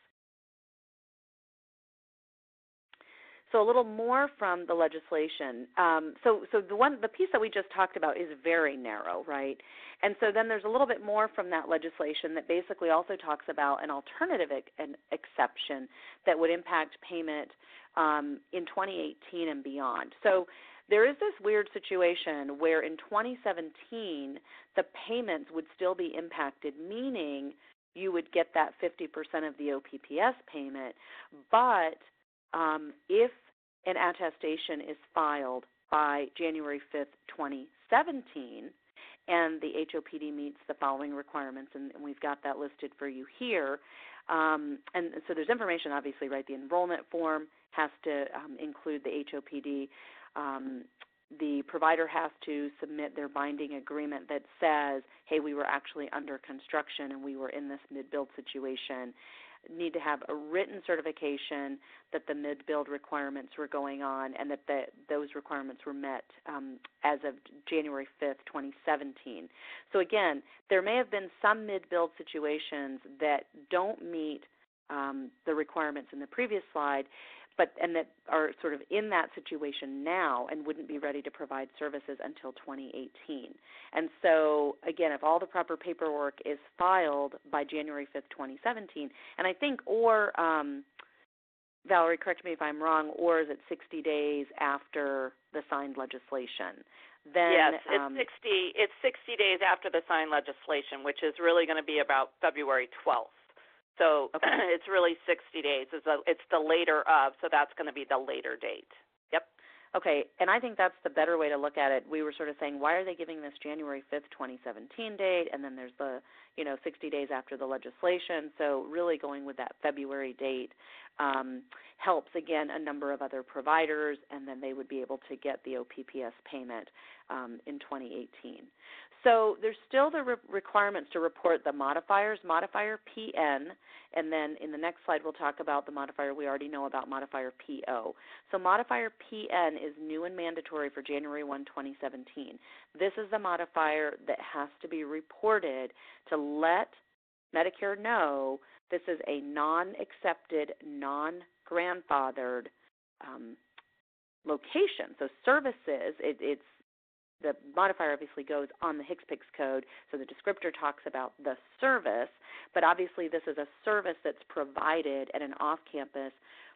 Speaker 3: So a little more from the legislation. Um, so, so the one, the piece that we just talked about is very narrow, right? And so then there's a little bit more from that legislation that basically also talks about an alternative ex- an exception that would impact payment um, in 2018 and beyond. So there is this weird situation where in 2017 the payments would still be impacted, meaning you would get that 50% of the OPPS payment, but um, if an attestation is filed by January 5th, 2017, and the HOPD meets the following requirements, and, we've got that listed for you here. Um, and so there's information, obviously, right? The enrollment form has to um, include the HOPD. Um, the provider has to submit their binding agreement that says, hey, we were actually under construction and we were in this mid build situation need to have a written certification that the mid-build requirements were going on and that the, those requirements were met um, as of January 5th, 2017. So again, there may have been some mid-build situations that don't meet um, the requirements in the previous slide, but and that are sort of in that situation now and wouldn't be ready to provide services until 2018. And so again, if all the proper paperwork is filed by January 5th, 2017, and I think or um, Valerie, correct me if I'm wrong, or is it 60 days after the signed legislation? Then,
Speaker 2: yes, it's
Speaker 3: um,
Speaker 2: 60. It's 60 days after the signed legislation, which is really going to be about February 12th. So
Speaker 3: okay.
Speaker 2: it's really 60 days. It's, a, it's the later of, so that's going to be the later date. Yep.
Speaker 3: Okay, and I think that's the better way to look at it. We were sort of saying, why are they giving this January 5th, 2017 date? And then there's the, you know, 60 days after the legislation. So really going with that February date um, helps again a number of other providers, and then they would be able to get the OPPS payment um, in 2018. So there's still the re- requirements to report the modifiers, modifier PN, and then in the next slide we'll talk about the modifier we already know about, modifier PO. So modifier PN is new and mandatory for January 1, 2017. This is the modifier that has to be reported to let Medicare know this is a non-accepted, non-grandfathered um, location. So services, it, it's the modifier obviously goes on the HCPCS code, so the descriptor talks about the service, but obviously this is a service that's provided at an off campus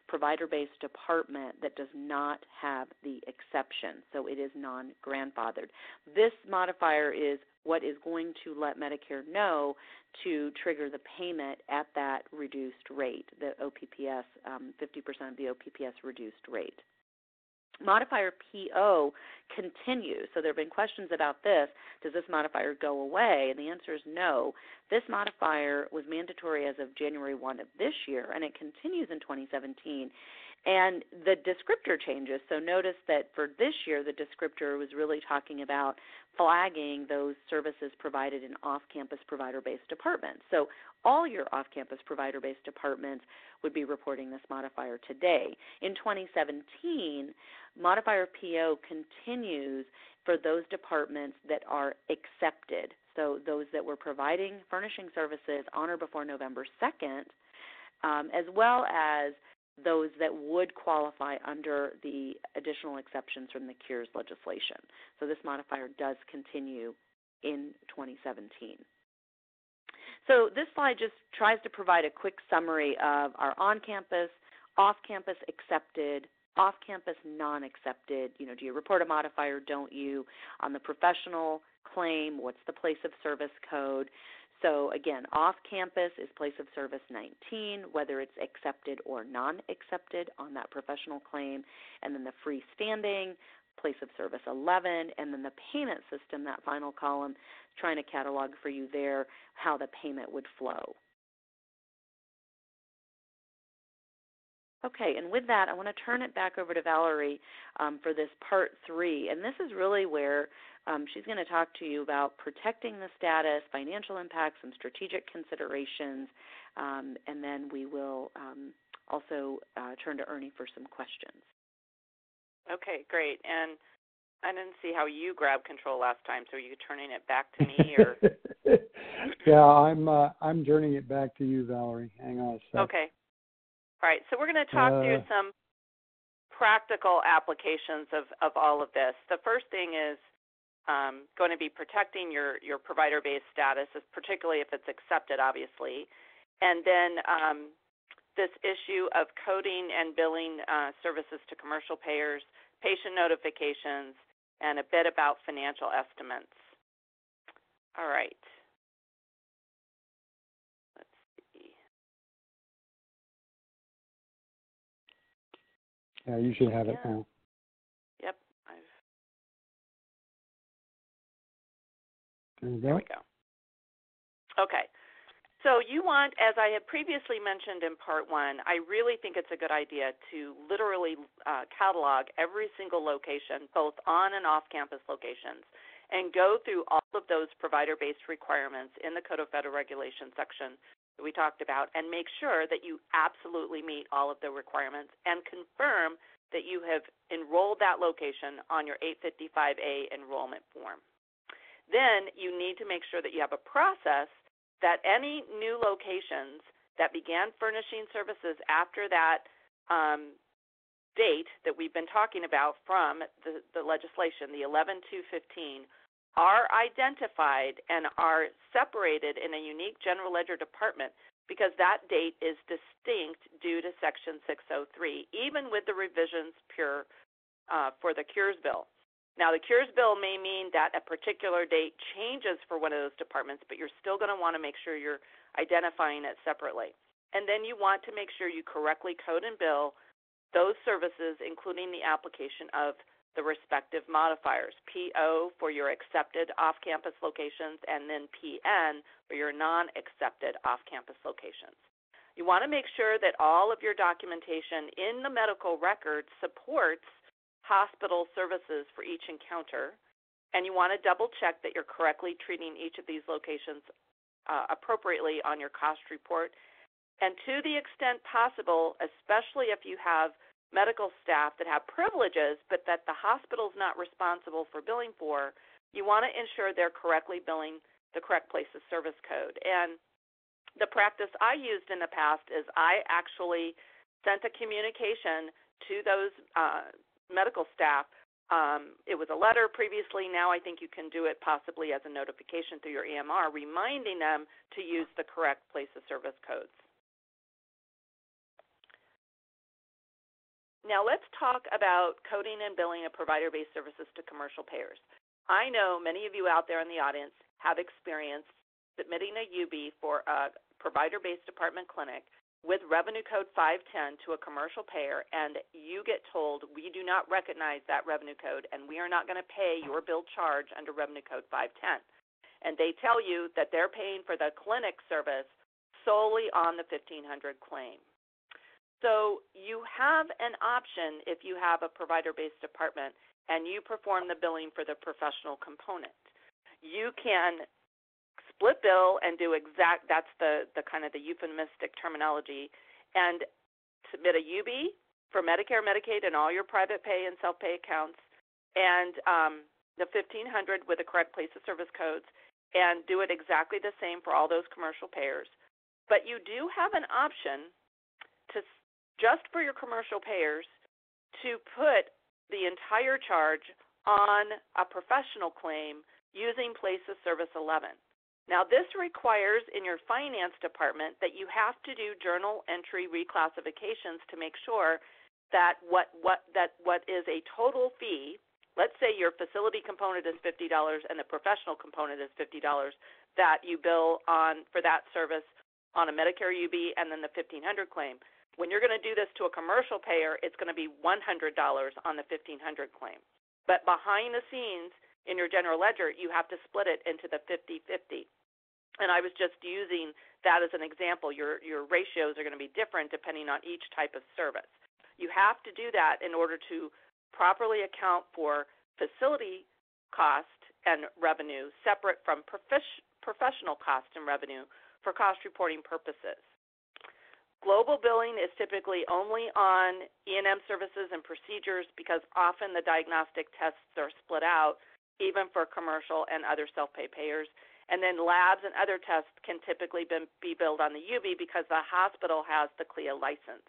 Speaker 3: provider based department that does not have the exception, so it is non grandfathered. This modifier is what is going to let Medicare know to trigger the payment at that reduced rate, the OPPS, um, 50% of the OPPS reduced rate modifier PO continues. So there have been questions about this. Does this modifier go away? And the answer is no. This modifier was mandatory as of January 1 of this year, and it continues in 2017. And the descriptor changes. So notice that for this year, the descriptor was really talking about flagging those services provided in off campus provider based departments. So all your off campus provider based departments would be reporting this modifier today. In 2017, modifier PO continues for those departments that are accepted. So those that were providing furnishing services on or before November 2nd, um, as well as those that would qualify under the additional exceptions from the Cures legislation. So this modifier does continue in 2017. So this slide just tries to provide a quick summary of our on-campus, off-campus accepted, off-campus non-accepted. You know, do you report a modifier? Don't you? On the professional claim, what's the place of service code? So again, off-campus is place of service 19, whether it's accepted or non-accepted on that professional claim, and then the freestanding place of service 11, and then the payment system, that final column, trying to catalog for you there how the payment would flow. Okay, and with that, I want to turn it back over to Valerie um, for this part three. And this is really where um, she's going to talk to you about protecting the status, financial impacts, some strategic considerations, um, and then we will um, also uh, turn to Ernie for some questions.
Speaker 2: Okay, great. And I didn't see how you grabbed control last time. So are you turning it back to me, or?
Speaker 1: yeah, I'm. Uh, I'm turning it back to you, Valerie. Hang on a second.
Speaker 2: Okay. All right. So we're going to talk uh, through some practical applications of of all of this. The first thing is um, going to be protecting your your provider-based status, particularly if it's accepted, obviously, and then um, this issue of coding and billing uh, services to commercial payers, patient notifications, and a bit about financial estimates. All right. Let's see.
Speaker 1: Yeah, you should have yeah. it now. There, we
Speaker 2: there we go. Okay. So you want, as I had previously mentioned in part one, I really think it's a good idea to literally uh, catalog every single location, both on and off campus locations, and go through all of those provider-based requirements in the Code of Federal Regulations section that we talked about and make sure that you absolutely meet all of the requirements and confirm that you have enrolled that location on your 855A enrollment form. Then you need to make sure that you have a process that any new locations that began furnishing services after that um, date that we've been talking about from the, the legislation, the 11 to 15, are identified and are separated in a unique general ledger department because that date is distinct due to Section 603, even with the revisions pure uh, for the Cures Bill. Now, the cures bill may mean that a particular date changes for one of those departments, but you're still going to want to make sure you're identifying it separately. And then you want to make sure you correctly code and bill those services, including the application of the respective modifiers PO for your accepted off campus locations, and then PN for your non accepted off campus locations. You want to make sure that all of your documentation in the medical record supports hospital services for each encounter, and you want to double check that you're correctly treating each of these locations uh, appropriately on your cost report. And to the extent possible, especially if you have medical staff that have privileges but that the hospital is not responsible for billing for, you want to ensure they're correctly billing the correct place of service code. And the practice I used in the past is I actually sent a communication to those uh, medical staff. Um, it was a letter previously. Now I think you can do it possibly as a notification through your EMR, reminding them to use the correct place of service codes. Now let's talk about coding and billing of provider-based services to commercial payers. I know many of you out there in the audience have experience submitting a UB for a provider-based department clinic with revenue code 510 to a commercial payer and you get told we do not recognize that revenue code and we are not going to pay your bill charge under revenue code 510. And they tell you that they're paying for the clinic service solely on the 1500 claim. So you have an option if you have a provider-based department and you perform the billing for the professional component. You can split bill and do exact that's the the kind of the euphemistic terminology and submit a UB for Medicare, Medicaid, and all your private pay and self-pay accounts, and um, the 1500 with the correct place of service codes, and do it exactly the same for all those commercial payers. But you do have an option to just for your commercial payers to put the entire charge on a professional claim using place of service 11. Now, this requires in your finance department that you have to do journal entry reclassifications to make sure that what, what, that what is a total fee, let's say your facility component is $50 and the professional component is $50, that you bill on for that service on a Medicare UB and then the 1500 claim. When you're going to do this to a commercial payer, it's going to be $100 on the 1500 claim. But behind the scenes in your general ledger, you have to split it into the 50-50. And I was just using that as an example. Your your ratios are going to be different depending on each type of service. You have to do that in order to properly account for facility cost and revenue separate from professional cost and revenue for cost reporting purposes. Global billing is typically only on E&M services and procedures because often the diagnostic tests are split out, even for commercial and other self-pay payers. And then labs and other tests can typically be billed on the UB because the hospital has the CLIA license.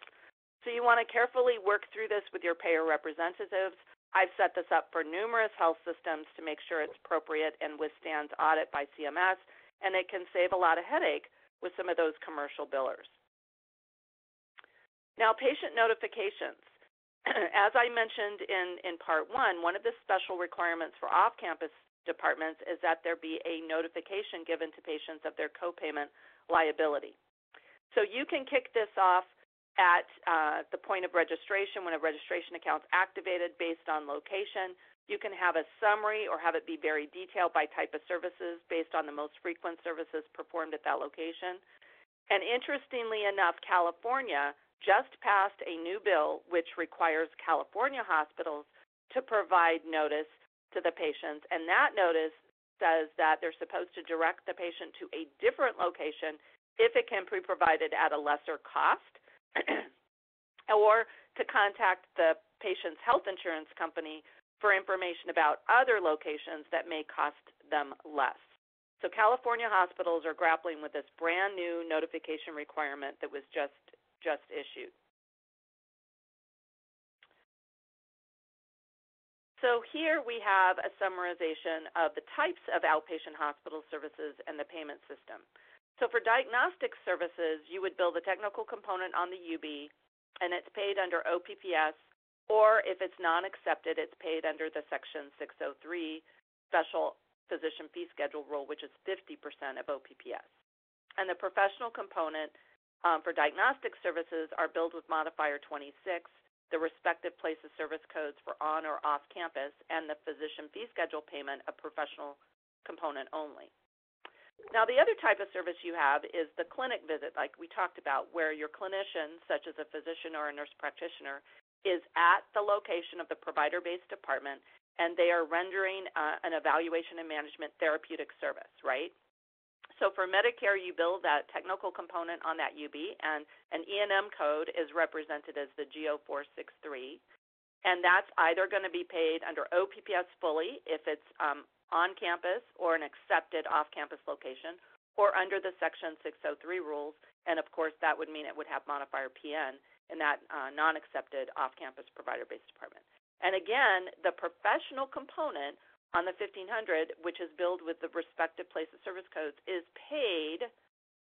Speaker 2: So you want to carefully work through this with your payer representatives. I've set this up for numerous health systems to make sure it's appropriate and withstands audit by CMS, and it can save a lot of headache with some of those commercial billers. Now, patient notifications. As I mentioned in, in part one, one of the special requirements for off campus departments is that there be a notification given to patients of their copayment liability. So you can kick this off at uh, the point of registration when a registration account is activated based on location. You can have a summary or have it be very detailed by type of services based on the most frequent services performed at that location. And interestingly enough, California just passed a new bill which requires California hospitals to provide notice to the patients, and that notice says that they're supposed to direct the patient to a different location if it can be provided at a lesser cost, or to contact the patient's health insurance company for information about other locations that may cost them less. So California hospitals are grappling with this brand new notification requirement that was just just issued. So here we have a summarization of the types of outpatient hospital services and the payment system. So for diagnostic services, you would bill the technical component on the UB, and it's paid under OPPS, or if it's non-accepted, it's paid under the Section 603 Special Physician Fee Schedule rule, which is 50% of OPPS. And the professional component um, for diagnostic services are billed with modifier 26, the respective place of service codes for on or off campus, and the physician fee schedule payment a professional component only. Now, the other type of service you have is the clinic visit, like we talked about, where your clinician, such as a physician or a nurse practitioner, is at the location of the provider based department and they are rendering uh, an evaluation and management therapeutic service, right? So for Medicare, you bill that technical component on that UB, and an E&M code is represented as the G0463, and that's either going to be paid under OPPS fully if it's um, on campus or an accepted off-campus location, or under the Section 603 rules, and of course that would mean it would have modifier PN in that uh, non-accepted off-campus provider-based department. And again, the professional component on the 1500, which is billed with the respective place of service codes, is paid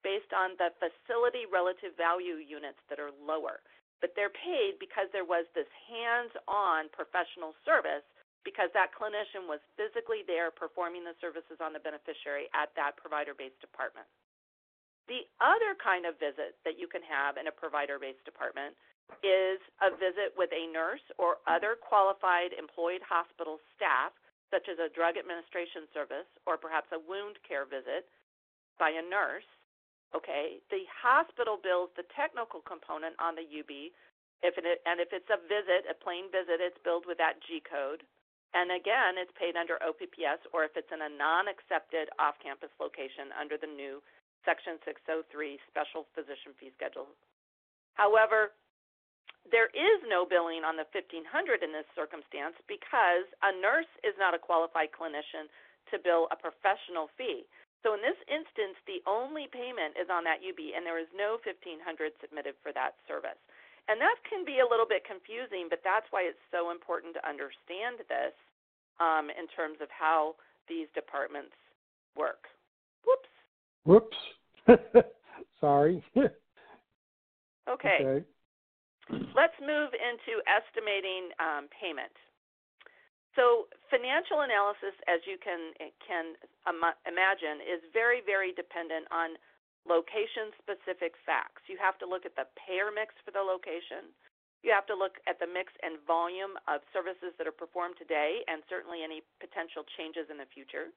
Speaker 2: based on the facility relative value units that are lower. But they're paid because there was this hands on professional service because that clinician was physically there performing the services on the beneficiary at that provider based department. The other kind of visit that you can have in a provider based department is a visit with a nurse or other qualified employed hospital staff, such as a drug administration service or perhaps a wound care visit by a nurse. Okay, the hospital bills the technical component on the UB. If it, and if it's a visit, a plain visit, it's billed with that G code. And again, it's paid under OPPS, or if it's in a non-accepted off-campus location under the new Section 603 Special Physician Fee Schedule. However, there is no billing on the 1500 in this circumstance because a nurse is not a qualified clinician to bill a professional fee. So in this instance, the only payment is on that UB, and there is no 1500 submitted for that service. And that can be a little bit confusing, but that's why it's so important to understand this um, in terms of how these departments work. Whoops.
Speaker 1: Whoops. Sorry.
Speaker 2: okay.
Speaker 1: okay.
Speaker 2: Let's move into estimating um, payment. So financial analysis, as you can can imagine, is very very dependent on location specific facts. You have to look at the payer mix for the location. You have to look at the mix and volume of services that are performed today and certainly any potential changes in the future.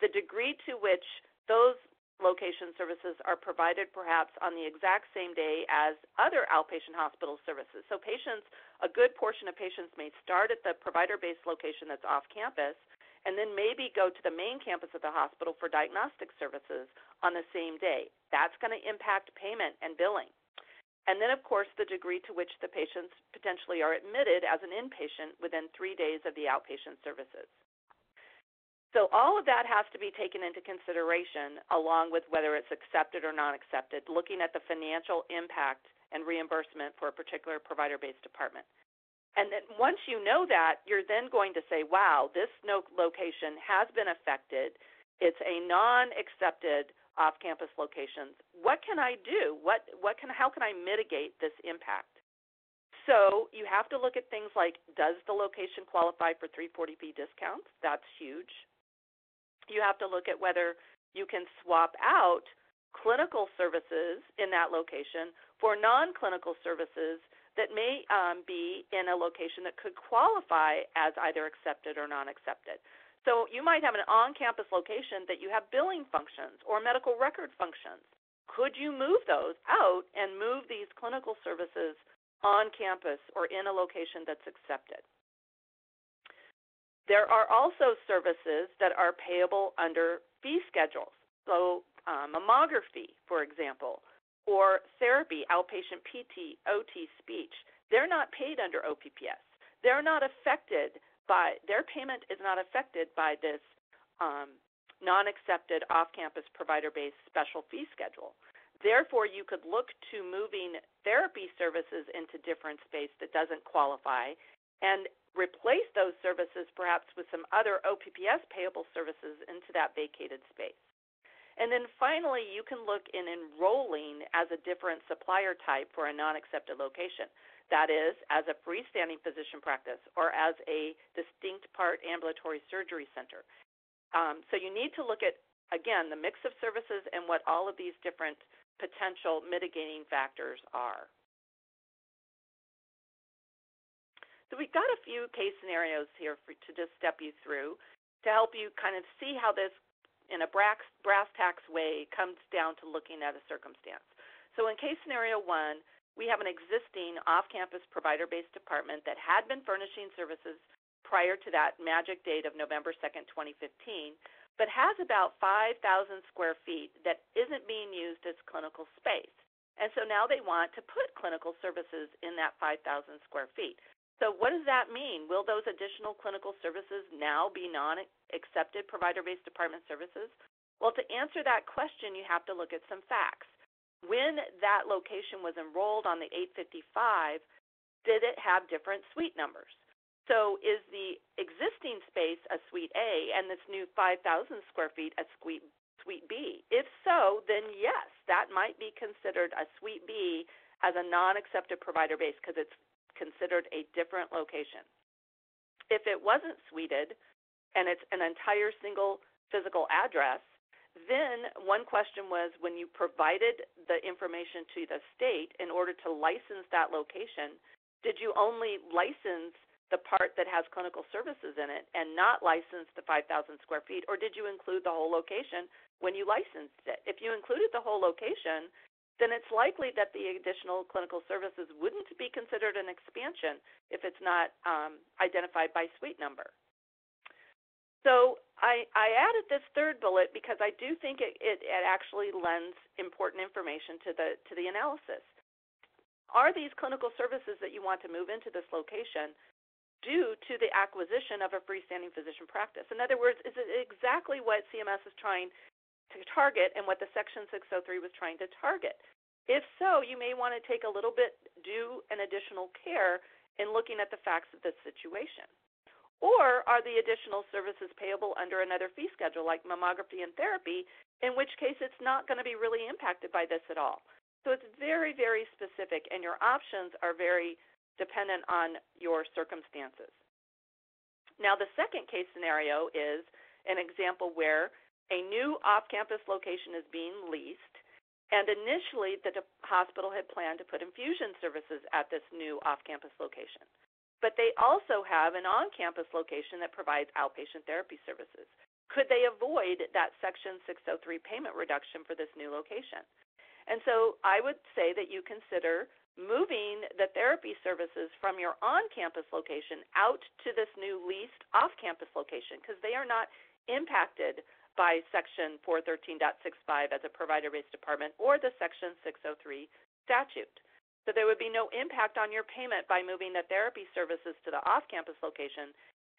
Speaker 2: The degree to which those location services are provided perhaps on the exact same day as other outpatient hospital services. So patients, a good portion of patients may start at the provider-based location that's off campus and then maybe go to the main campus of the hospital for diagnostic services on the same day. That's going to impact payment and billing. And then, of course, the degree to which the patients potentially are admitted as an inpatient within three days of the outpatient services. So all of that has to be taken into consideration along with whether it's accepted or not accepted, looking at the financial impact and reimbursement for a particular provider based department. And then once you know that, you're then going to say, wow, this location has been affected. It's a non accepted off campus location. What can I do? What what can how can I mitigate this impact? So you have to look at things like does the location qualify for 340B discounts? That's huge you have to look at whether you can swap out clinical services in that location for non clinical services that may um, be in a location that could qualify as either accepted or non accepted. So you might have an on campus location that you have billing functions or medical record functions. Could you move those out and move these clinical services on campus or in a location that's accepted? There are also services that are payable under fee schedules. So, um, mammography, for example, or therapy, outpatient PT, OT, speech, they're not paid under OPPS. They're not affected by, their payment is not affected by this um, non accepted off campus provider based special fee schedule. Therefore, you could look to moving therapy services into different space that doesn't qualify and replace those services perhaps with some other OPPS payable services into that vacated space. And then finally, you can look in enrolling as a different supplier type for a non accepted location. That is, as a freestanding physician practice or as a distinct part ambulatory surgery center. Um, so you need to look at, again, the mix of services and what all of these different potential mitigating factors are. So we've got a few case scenarios here for, to just step you through to help you kind of see how this in a brass, brass tacks way, comes down to looking at a circumstance. So in case scenario one, we have an existing off-campus provider-based department that had been furnishing services prior to that magic date of November 2nd, 2015, but has about 5,000 square feet that isn't being used as clinical space. And so now they want to put clinical services in that 5,000 square feet. So, what does that mean? Will those additional clinical services now be non accepted provider based department services? Well, to answer that question, you have to look at some facts. When that location was enrolled on the 855, did it have different suite numbers? So, is the existing space a suite A and this new 5,000 square feet a suite suite B? If so, then yes, that might be considered a suite B as a non accepted provider base because it's considered a different location. If it wasn't suited and it's an entire single physical address, then one question was when you provided the information to the state in order to license that location, did you only license the part that has clinical services in it and not license the 5,000 square feet, or did you include the whole location when you licensed it? If you included the whole location, then it's likely that the additional clinical services wouldn't be considered an expansion if it's not um, identified by suite number. So I, I, added this third bullet because I do think it, it, it actually lends important information to the to the analysis. Are these clinical services that you want to move into this location due to the acquisition of a freestanding physician practice? In other words, is it exactly what CMS is trying to target and what the Section 603 was trying to target. If so, you may want to take a little bit due and additional care in looking at the facts of the situation. Or are the additional services payable under another fee schedule like mammography and therapy, in which case it's not going to be really impacted by this at all. So it's very, very specific, and your options are very dependent on your circumstances. Now, the second case scenario is an example where a new off campus location is being leased, and initially the hospital had planned to put infusion services at this new off campus location. But they also have an on campus location that provides outpatient therapy services. Could they avoid that Section 603 payment reduction for this new location? And so I would say that you consider moving the therapy services from your on campus location out to this new leased off campus location because they are not impacted by Section 413.65 as a provider based department or the Section 603 statute. So there would be no impact on your payment by moving the therapy services to the off campus location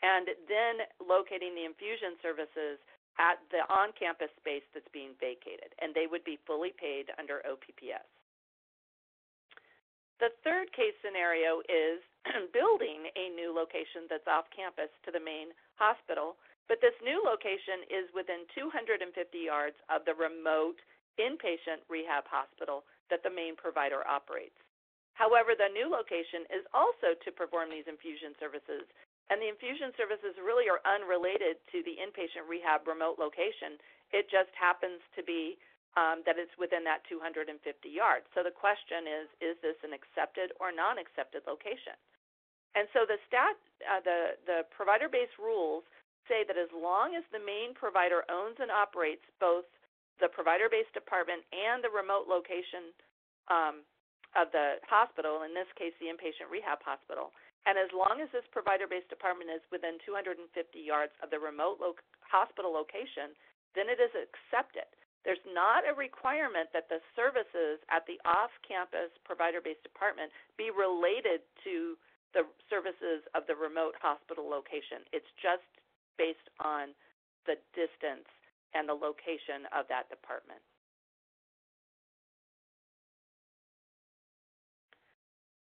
Speaker 2: and then locating the infusion services at the on campus space that's being vacated, and they would be fully paid under OPPS. The third case scenario is building a new location that's off campus to the main hospital but this new location is within 250 yards of the remote inpatient rehab hospital that the main provider operates. However, the new location is also to perform these infusion services, and the infusion services really are unrelated to the inpatient rehab remote location. It just happens to be um, that it's within that 250 yards. So the question is: Is this an accepted or non-accepted location? And so the stat, uh, the the provider-based rules say that as long as the main provider owns and operates both the provider based department and the remote location um, of the hospital, in this case, the inpatient rehab hospital, and as long as this provider based department is within 250 yards of the remote lo- hospital location, then it is accepted. There's not a requirement that the services at the off campus provider based department be related to the services of the remote hospital location. It's just based on the distance and the location of that department.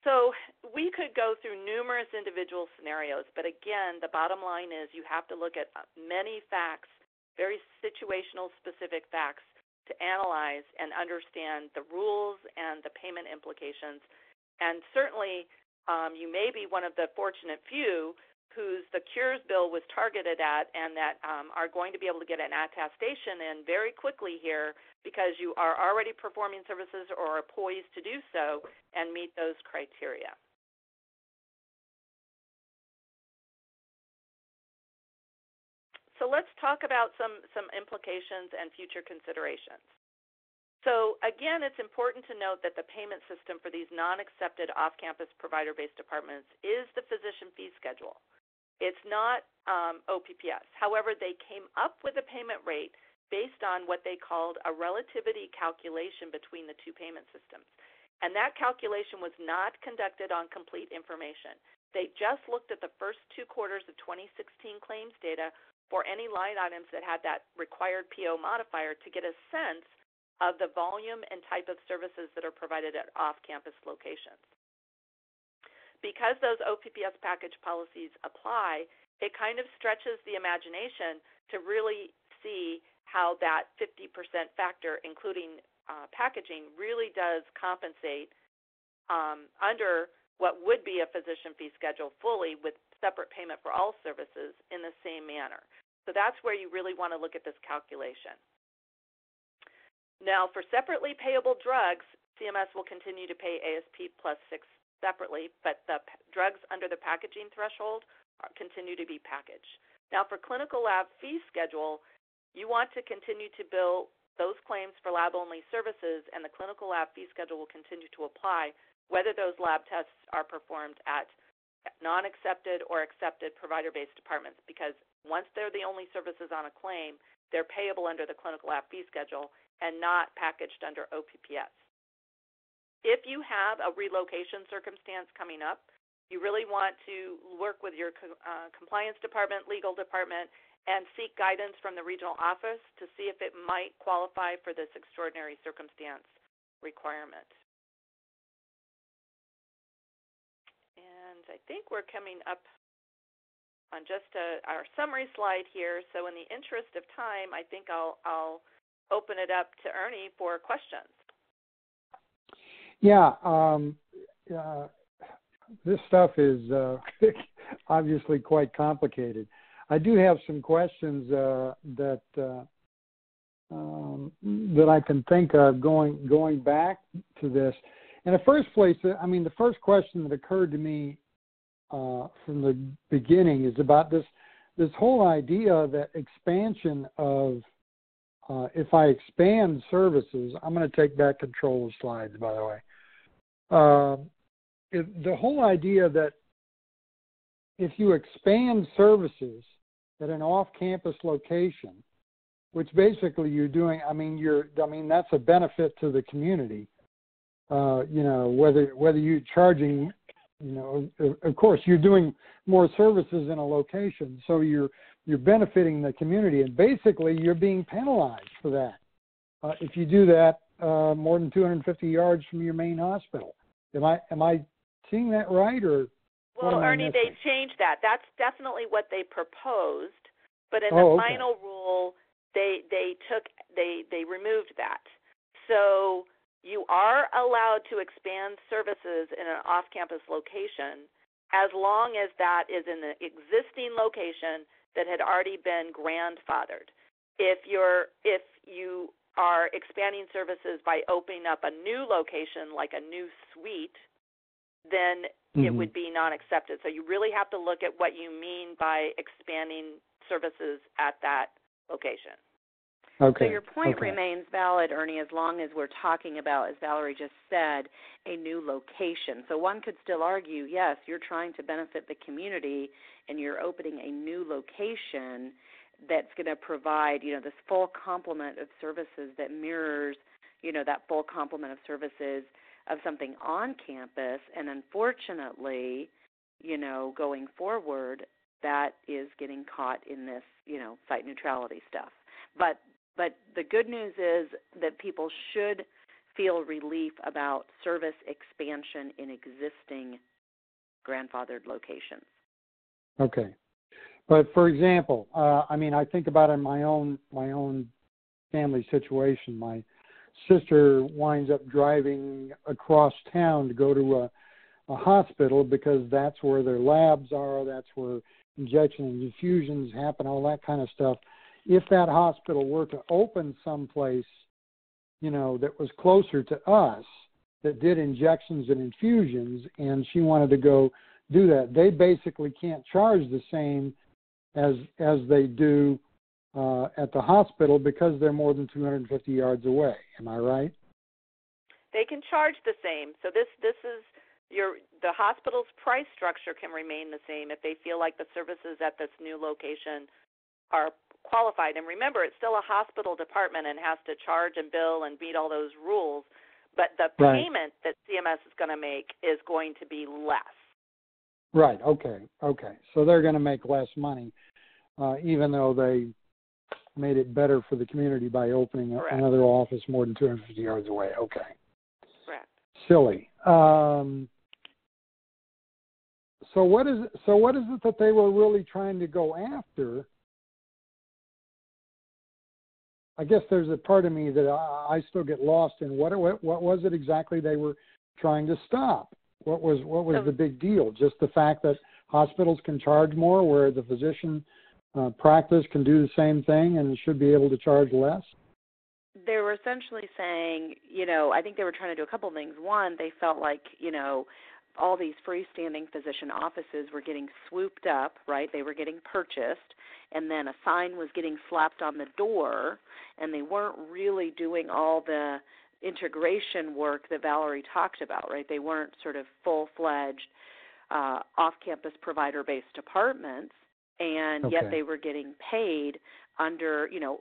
Speaker 2: So we could go through numerous individual scenarios, but again, the bottom line is you have to look at many facts, very situational specific facts, to analyze and understand the rules and the payment implications. And certainly, um, you may be one of the fortunate few whose the cures bill was targeted at and that um, are going to be able to get an attestation in very quickly here because you are already performing services or are poised to do so and meet those criteria. So let's talk about some, some implications and future considerations. So again, it's important to note that the payment system for these non-accepted off-campus provider-based departments is the physician fee schedule. It's not um, OPPS. However, they came up with a payment rate based on what they called a relativity calculation between the two payment systems. And that calculation was not conducted on complete information. They just looked at the first two quarters of 2016 claims data for any line items that had that required PO modifier to get a sense of the volume and type of services that are provided at off-campus locations. Because those OPPS package policies apply, it kind of stretches the imagination to really see how that 50% factor, including uh, packaging, really does compensate um, under what would be a physician fee schedule fully with separate payment for all services in the same manner. So that's where you really want to look at this calculation. Now, for separately payable drugs, CMS will continue to pay ASP plus 6 separately, but the drugs under the packaging threshold continue to be packaged. Now, for clinical lab fee schedule, you want to continue to bill those claims for lab only services, and the clinical lab fee schedule will continue to apply whether those lab tests are performed at non accepted or accepted provider based departments because once they're the only services on a claim, they're payable under the clinical lab fee schedule and not packaged under OPPS. If you have a relocation circumstance coming up, you really want to work with your uh, compliance department, legal department, and seek guidance from the regional office to see if it might qualify for this extraordinary circumstance requirement. And I think we're coming up on just a, our summary slide here. So in the interest of time, I think I'll, I'll open it up to Ernie for questions.
Speaker 1: Yeah, um, uh, this stuff is uh, obviously quite complicated. I do have some questions uh, that uh, um, that I can think of going going back to this. In the first place, I mean, the first question that occurred to me uh, from the beginning is about this this whole idea that expansion of uh, if I expand services, I'm going to take back control of slides, by the way. Uh, it, the whole idea that if you expand services at an off-campus location, which basically you're doing, I mean, you're, I mean, that's a benefit to the community. Uh, you know, whether whether you're charging you know, of course, you're doing more services in a location, so you're you're benefiting the community, and basically you're being penalized for that uh, if you do that uh, more than 250 yards from your main hospital. Am I am I seeing that right, or
Speaker 2: well, Ernie, they changed that. That's definitely what they proposed, but in
Speaker 1: oh,
Speaker 2: the
Speaker 1: okay.
Speaker 2: final rule, they they took they they removed that. So you are allowed to expand services in an off campus location as long as that is in the existing location that had already been grandfathered. If you're if you are expanding services by opening up a new location like a new suite, then mm-hmm. it would be non accepted. So you really have to look at what you mean by expanding services at that location.
Speaker 1: Okay.
Speaker 3: So your point
Speaker 1: okay.
Speaker 3: remains valid, Ernie, as long as we're talking about, as Valerie just said, a new location. So one could still argue, yes, you're trying to benefit the community and you're opening a new location that's going to provide, you know, this full complement of services that mirrors, you know, that full complement of services of something on campus. And unfortunately, you know, going forward, that is getting caught in this, you know, site neutrality stuff. But but the good news is that people should feel relief about service expansion in existing grandfathered locations.
Speaker 1: Okay. But for example, uh, I mean, I think about in my own my own family situation. My sister winds up driving across town to go to a, a hospital because that's where their labs are, that's where injection and infusions happen, all that kind of stuff if that hospital were to open someplace, you know, that was closer to us, that did injections and infusions, and she wanted to go do that, they basically can't charge the same as as they do uh, at the hospital because they're more than 250 yards away. Am I right?
Speaker 2: They can charge the same. So this this is your the hospital's price structure can remain the same if they feel like the services at this new location are qualified. And remember, it's still a hospital department and has to charge and bill and meet all those rules. But the
Speaker 1: Right.
Speaker 2: payment that CMS is going to make is going to be less.
Speaker 1: Right. Okay. Okay. So they're going to make less money, uh, even though they made it better for the community by opening
Speaker 2: Correct.
Speaker 1: another office more than 250 yards away. Okay.
Speaker 2: Correct.
Speaker 1: Silly. Um, so what is so what is it that they were really trying to go after? I guess there's a part of me that I, I still get lost in what, what what was it exactly they were trying to stop? What was what was the big deal? Just the fact that hospitals can charge more, where the physician uh, practice can do the same thing and should be able to charge less.
Speaker 3: they were essentially saying, you know, I think they were trying to do a couple of things. One, they felt like, you know, all these freestanding physician offices were getting swooped up, right? They were getting purchased, and then a sign was getting slapped on the door, and they weren't really doing all the integration work that Valerie talked about, right? They weren't sort of full fledged uh, off campus provider based departments, and yet they were getting paid under, you know,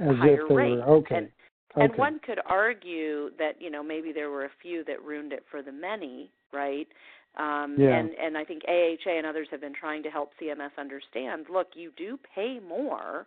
Speaker 1: As
Speaker 3: higher
Speaker 1: if they
Speaker 3: rate.
Speaker 1: were okay.
Speaker 3: And
Speaker 1: okay.
Speaker 3: and one could argue that you know maybe there were a few that ruined it for the many, right? Um,
Speaker 1: Yeah.
Speaker 3: And and I think AHA and others have been trying to help CMS understand. Look, you do pay more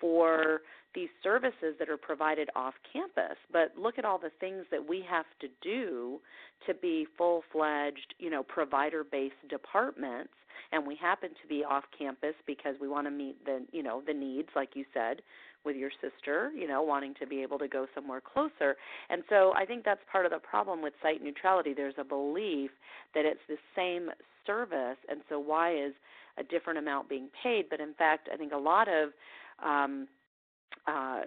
Speaker 3: for these services that are provided off campus, but look at all the things that we have to do to be full fledged, you know, provider based departments. And we happen to be off campus because we want to meet the you know the needs like you said with your sister you know wanting to be able to go somewhere closer. And so i think that's part of the problem with site neutrality. There's a belief that it's the same service and so why is a different amount being paid? But in fact i think a lot of um uh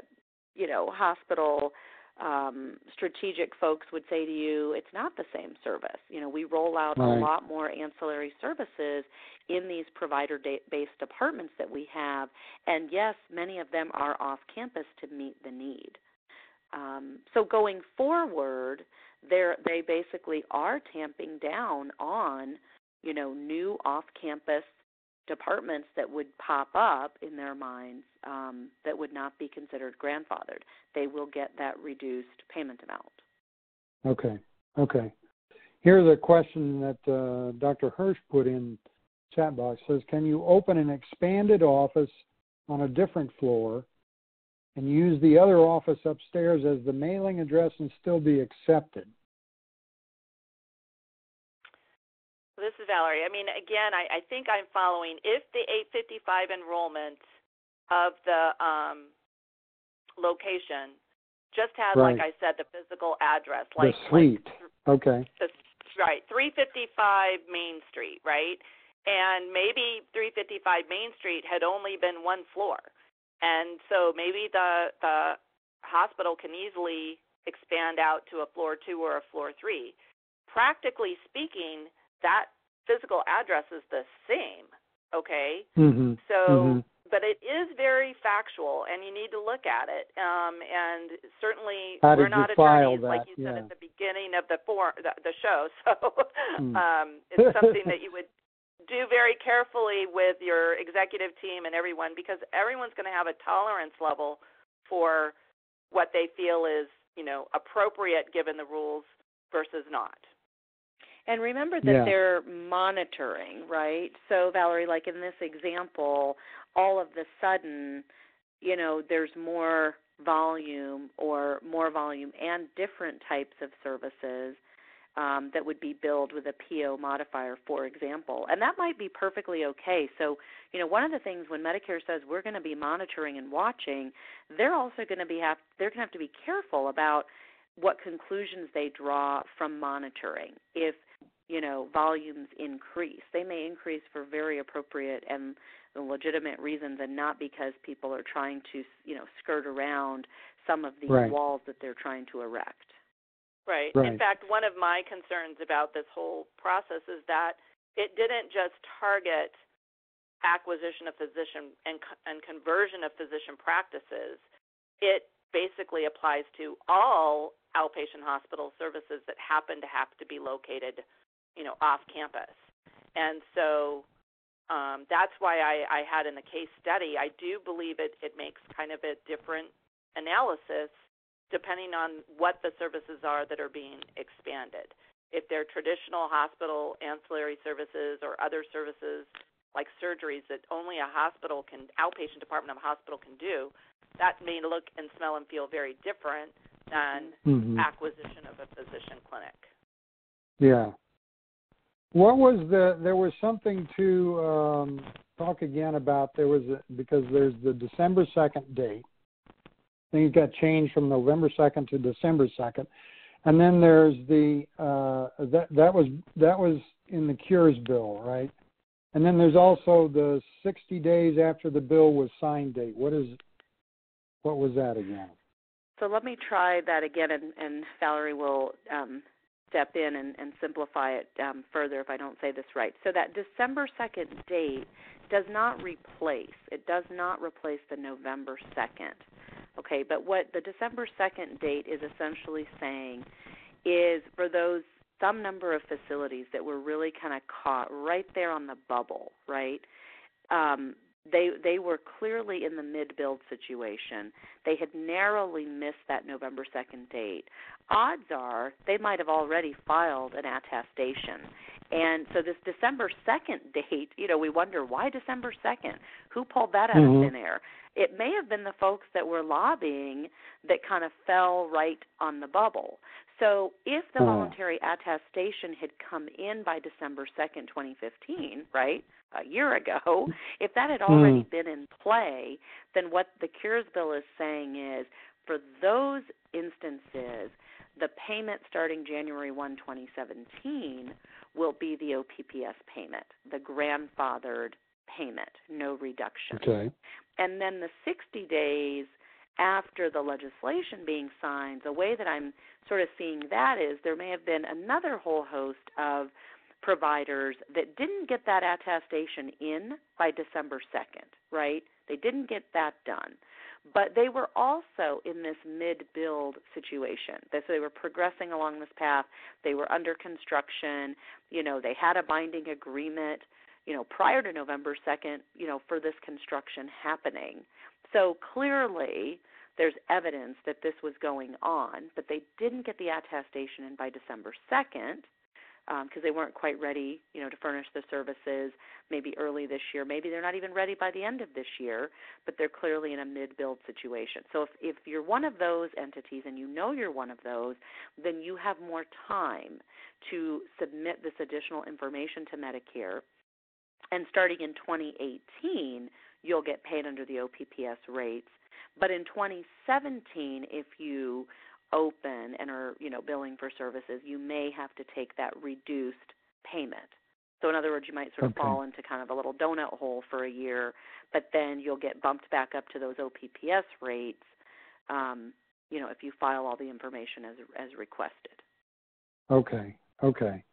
Speaker 3: you know hospital um, strategic folks would say to you, it's not the same service. You know, we roll out
Speaker 1: Right.
Speaker 3: a lot more ancillary services in these provider da- based departments that we have, and yes, many of them are off campus to meet the need. Um, so going forward, they they basically are tamping down on, you know, new off campus departments that would pop up in their minds um, that would not be considered grandfathered. They will get that reduced payment amount.
Speaker 1: Okay. Okay. Here's a question that uh, Dr. Hirsch put in chat box. Says, can you open an expanded office on a different floor and use the other office upstairs as the mailing address and still be accepted?
Speaker 2: Valerie. I mean, again, I, I think I'm following. If the 855 enrollment of the um, location just has, like I said, the physical address, like The
Speaker 1: suite.
Speaker 2: like
Speaker 1: Okay.
Speaker 2: the, right, 355 Main Street, right? And maybe 355 Main Street had only been one floor, and so maybe the the hospital can easily expand out to a floor two or a floor three. Practically speaking, that physical address is the same, okay?
Speaker 1: Mm-hmm.
Speaker 2: So,
Speaker 1: Mhm.
Speaker 2: but it is very factual, and you need to look at it. Um, and certainly,
Speaker 1: How
Speaker 2: we're not attorneys, like you said at the beginning of the for the, the show. So,
Speaker 1: Hmm.
Speaker 2: um, it's something that you would do very carefully with your executive team and everyone, because everyone's going to have a tolerance level for what they feel is, you know, appropriate given the rules versus not.
Speaker 3: And remember that
Speaker 1: Yeah.
Speaker 3: they're monitoring, right? So, Valerie, like in this example, all of the sudden, you know, there's more volume or more volume and different types of services um, that would be billed with a PO modifier, for example. And that might be perfectly okay. So, you know, one of the things when Medicare says we're going to be monitoring and watching, they're also going to be have they're going to have to be careful about what conclusions they draw from monitoring. If you know volumes increase, they may increase for very appropriate and legitimate reasons, and not because people are trying to you know skirt around some of these
Speaker 1: Right.
Speaker 3: walls that they're trying to erect.
Speaker 2: Right.
Speaker 1: Right.
Speaker 2: In fact, one of my concerns about this whole process is that it didn't just target acquisition of physician and, and conversion of physician practices, it basically applies to all outpatient hospital services that happen to have to be located, you know, off campus. And so um, that's why I, I had in the case study, I do believe it, it makes kind of a different analysis depending on what the services are that are being expanded. If they're traditional hospital ancillary services or other services like surgeries that only a hospital can, outpatient department of a hospital can do, that may look and smell and feel very different than
Speaker 1: Mhm.
Speaker 2: acquisition of a physician clinic.
Speaker 1: Yeah. What was the? There was something to um, talk again about. There was a, because there's the December second date. Things got changed from November second to December second, and then there's the uh, that that was that was in the cures bill, right? And then there's also the 60 days after the bill was signed date. What is what was that again?
Speaker 3: So let me try that again, and, and Valerie will um, step in and, and simplify it um, further if I don't say this right. So that December 2nd date does not replace, it does not replace the November 2nd. Okay, but what the December 2nd date is essentially saying is for those some number of facilities that were really kind of caught right there on the bubble, right? Um, they they were clearly in the mid build situation. They had narrowly missed that November 2nd date. Odds are they might have already filed an attestation. And so this December 2nd date, you know, we wonder why December 2nd? Who pulled that out
Speaker 1: Mhm.
Speaker 3: of thin air? It may have been the folks that were lobbying that kind of fell right on the bubble. So if the
Speaker 1: Oh.
Speaker 3: voluntary attestation had come in by December 2nd, 2015, right? A year ago, if that had already
Speaker 1: Mm.
Speaker 3: been in play, then what the Cures Bill is saying is for those instances, the payment starting January 1, 2017 will be the OPPS payment, the grandfathered payment, no reduction.
Speaker 1: Okay.
Speaker 3: And then the 60 days after the legislation being signed, the way that I'm sort of seeing that is there may have been another whole host of providers that didn't get that attestation in by December 2nd, right? They didn't get that done. But they were also in this mid build situation. So they were progressing along this path. They were under construction. You know, they had a binding agreement, you know, prior to November 2nd, you know, for this construction happening. So clearly, there's evidence that this was going on, but they didn't get the attestation in by December 2nd because um, they weren't quite ready, you know, to furnish the services. Maybe early this year, maybe they're not even ready by the end of this year, but they're clearly in a mid-build situation. So if if you're one of those entities and you know you're one of those, then you have more time to submit this additional information to Medicare. And starting in 2018, you'll get paid under the OPPS rates. But in 2017, if you open and are you know billing for services, you may have to take that reduced payment. So in other words, you might sort of
Speaker 1: Okay.
Speaker 3: fall into kind of a little donut hole for a year, but then you'll get bumped back up to those OPPS rates. Um, you know, if you file all the information as as requested.
Speaker 1: Okay. Okay.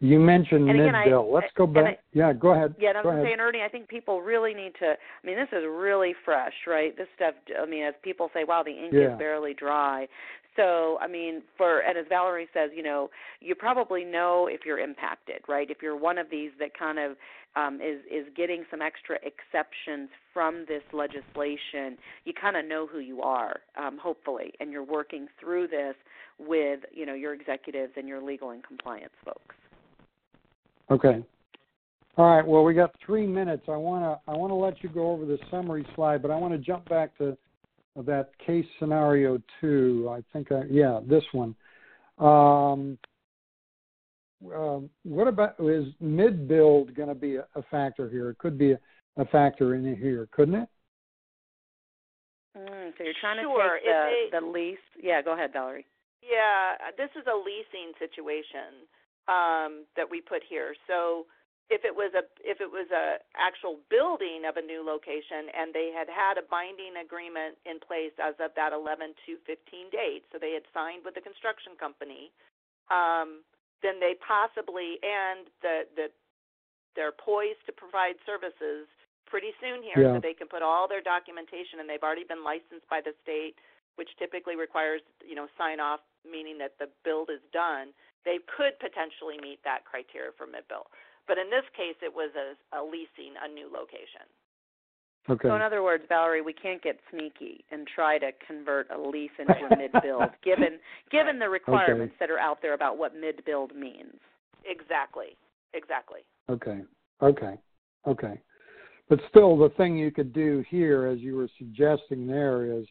Speaker 1: You mentioned
Speaker 3: And again, I-
Speaker 1: Let's go back.
Speaker 3: I-
Speaker 1: yeah, go ahead.
Speaker 3: Yeah, and I
Speaker 1: go
Speaker 3: was
Speaker 1: ahead.
Speaker 3: saying, Ernie, I think people really need to. I mean, this is really fresh, right? This stuff. I mean, as people say, wow, the ink
Speaker 1: Yeah.
Speaker 3: is barely dry. So, I mean, for and as Valerie says, you know, you probably know if you're impacted, right? If you're one of these that kind of um, is is getting some extra exceptions from this legislation, you kind of know who you are, um, hopefully, and you're working through this with you know your executives and your legal and compliance folks.
Speaker 1: Okay. All right. Well, we got three minutes. I want to I want to let you go over the summary slide, but I want to jump back to that case scenario two. I think I, yeah, this one. Um, um, what about is mid build going to be a, a factor here? It could be a, a factor in here, couldn't it?
Speaker 3: Mm, so you're trying
Speaker 2: Sure,
Speaker 3: to take the,
Speaker 2: they-
Speaker 3: the lease. Yeah, go ahead, Valerie.
Speaker 2: Yeah, this is a leasing situation um, that we put here. So if it was a if it was a actual building of a new location and they had had a binding agreement in place as of that 11 to 15 date, so they had signed with the construction company, um, then they possibly and the the they're poised to provide services pretty soon here,
Speaker 1: Yeah.
Speaker 2: so they can put all their documentation, and they've already been licensed by the state, which typically requires you know sign off, meaning that the build is done. They could potentially meet that criteria for mid build, but in this case, it was a, a leasing a new location.
Speaker 1: Okay.
Speaker 3: So in other words, Valerie, we can't get sneaky and try to convert a lease into a mid-build, given given the requirements that are out there about what mid-build means.
Speaker 2: Exactly. Exactly.
Speaker 1: Okay. Okay. Okay. But still, the thing you could do here, as you were suggesting there, is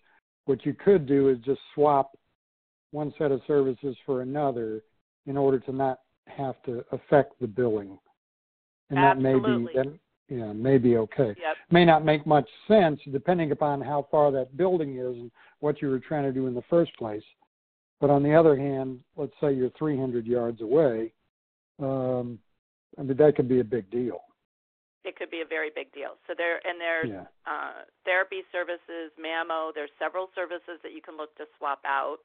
Speaker 1: what you could do is just swap one set of services for another in order to not have to affect the billing. And that may be that yeah, may be okay.
Speaker 2: Yep.
Speaker 1: May not make much sense depending upon how far that building is and what you were trying to do in the first place. But on the other hand, let's say you're 300 yards away, um, I mean that could be a big deal.
Speaker 2: It could be a very big deal. So there and there's
Speaker 1: Yeah.
Speaker 2: uh, therapy services, Mammo. There's several services that you can look to swap out.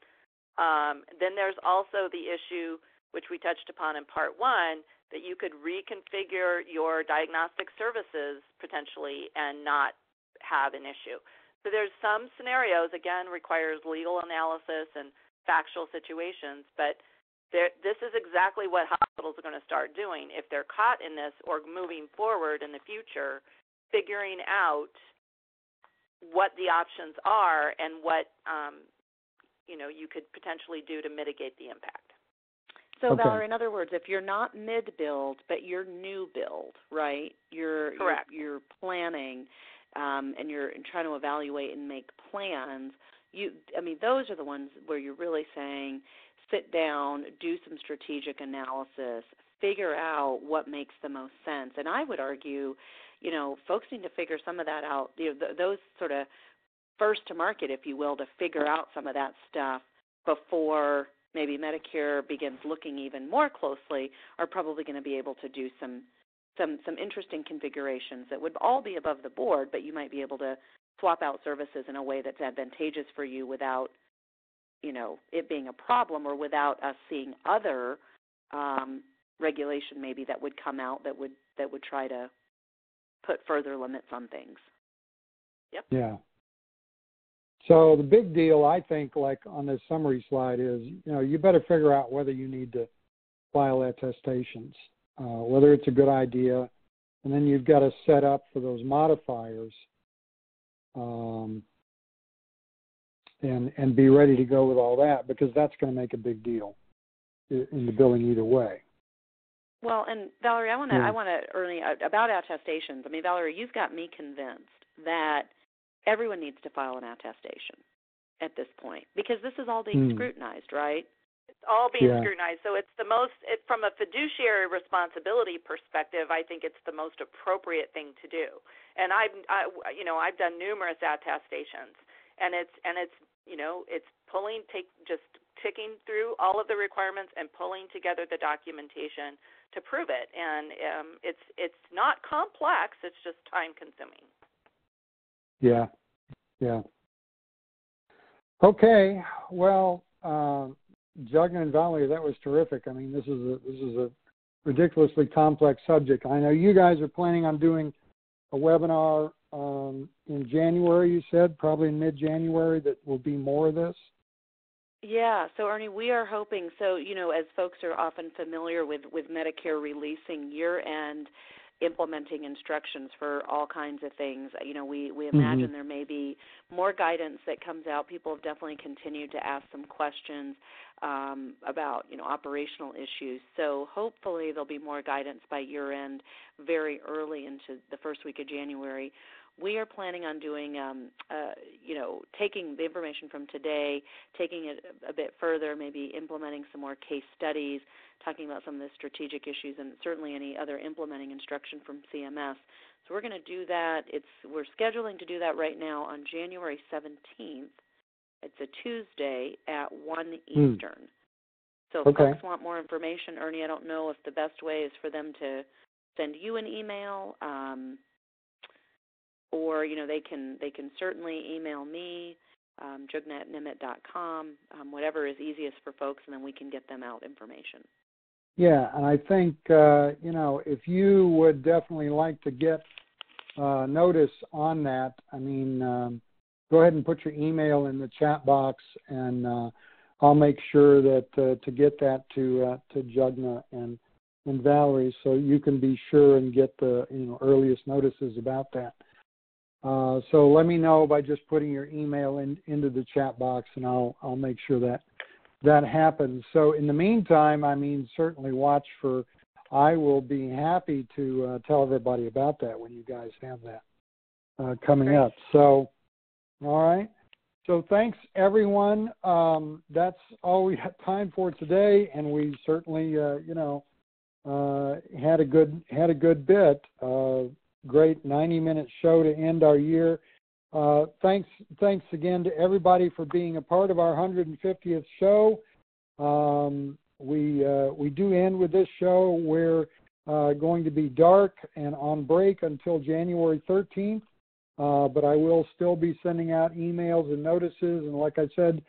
Speaker 2: Um, then there's also the issue, which we touched upon in part one, that you could reconfigure your diagnostic services potentially and not have an issue. So there's some scenarios, again, requires legal analysis and factual situations, but this is exactly what hospitals are going to start doing if they're caught in this or moving forward in the future, figuring out what the options are and what um, you know you could potentially do to mitigate the impact.
Speaker 3: So
Speaker 1: Okay.
Speaker 3: Valerie, in other words, if you're not mid-build but you're new build, right? You're
Speaker 2: Correct.
Speaker 3: You're, you're planning, um, and you're trying to evaluate and make plans. You, I mean, those are the ones where you're really saying, sit down, do some strategic analysis, figure out what makes the most sense. And I would argue, you know, folks need to figure some of that out. You know, th- those sort of first to market, if you will, to figure out some of that stuff before maybe Medicare begins looking even more closely, are probably going to be able to do some some some interesting configurations that would all be above the board, but you might be able to swap out services in a way that's advantageous for you without you know it being a problem or without us seeing other um, regulation maybe that would come out that would that would try to put further limits on things. Yep.
Speaker 1: Yeah. So the big deal, I think, like on this summary slide, is you know you better figure out whether you need to file attestations, uh, whether it's a good idea, and then you've got to set up for those modifiers, um, and and be ready to go with all that because that's going to make a big deal in the billing either way.
Speaker 3: Well, and Valerie, I want to
Speaker 1: Yeah.
Speaker 3: I want to Ernie about attestations. I mean, Valerie, you've got me convinced that everyone needs to file an attestation at this point because this is all being
Speaker 1: Hmm.
Speaker 3: scrutinized, right?
Speaker 2: It's all being
Speaker 1: Yeah.
Speaker 2: scrutinized. So it's the most, it, from a fiduciary responsibility perspective, I think it's the most appropriate thing to do. And I've, I, you know, I've done numerous attestations, and it's, and it's, you know, it's pulling, take, just ticking through all of the requirements and pulling together the documentation to prove it. And um, it's, it's not complex. It's just time consuming.
Speaker 1: Yeah, yeah. Okay, well, uh, Jugna and Valerie, that was terrific. I mean, this is a this is a ridiculously complex subject. I know you guys are planning on doing a webinar um, in January. You said probably in mid-January that will be more of this.
Speaker 3: Yeah, so Ernie, we are hoping so, you know, as folks are often familiar with with Medicare releasing year-end implementing instructions for all kinds of things, you know, we we imagine there may be more guidance that comes out. People have definitely continued to ask some questions um, about, you know, operational issues. So hopefully there'll be more guidance by year-end, very early into the first week of January. We are planning on doing, um, uh, you know, taking the information from today, taking it a bit further, maybe implementing some more case studies, talking about some of the strategic issues, and certainly any other implementing instruction from CMS. So we're going to do that. It's we're scheduling to do that right now on January 17th. It's a Tuesday at 1
Speaker 1: Hmm.
Speaker 3: Eastern. So if
Speaker 1: Okay.
Speaker 3: folks want more information, Ernie, I don't know if the best way is for them to send you an email. Um, or you know they can they can certainly email me um, jugna@nimitt.com, um, whatever is easiest for folks, and then we can get them out information.
Speaker 1: Yeah, and I think uh, you know if you would definitely like to get uh, notice on that, I mean, um, go ahead and put your email in the chat box, and uh, I'll make sure that uh, to get that to uh, to Jugna and and Valerie, so you can be sure and get the you know earliest notices about that. Uh, so let me know by just putting your email in, into the chat box, and I'll I'll make sure that that happens. So in the meantime, I mean, certainly watch for. I will be happy to uh, tell everybody about that when you guys have that uh, coming
Speaker 2: Great.
Speaker 1: up. So, all right. So thanks everyone. Um, that's all we have time for today, and we certainly, uh, you know, uh, had a good had a good bit. Great 90 minute show to end our year. Uh, thanks, thanks again to everybody for being a part of our 150th show. Um, we uh, we do end with this show. We're uh, going to be dark and on break until January 13th, uh, but I will still be sending out emails and notices. And like I said,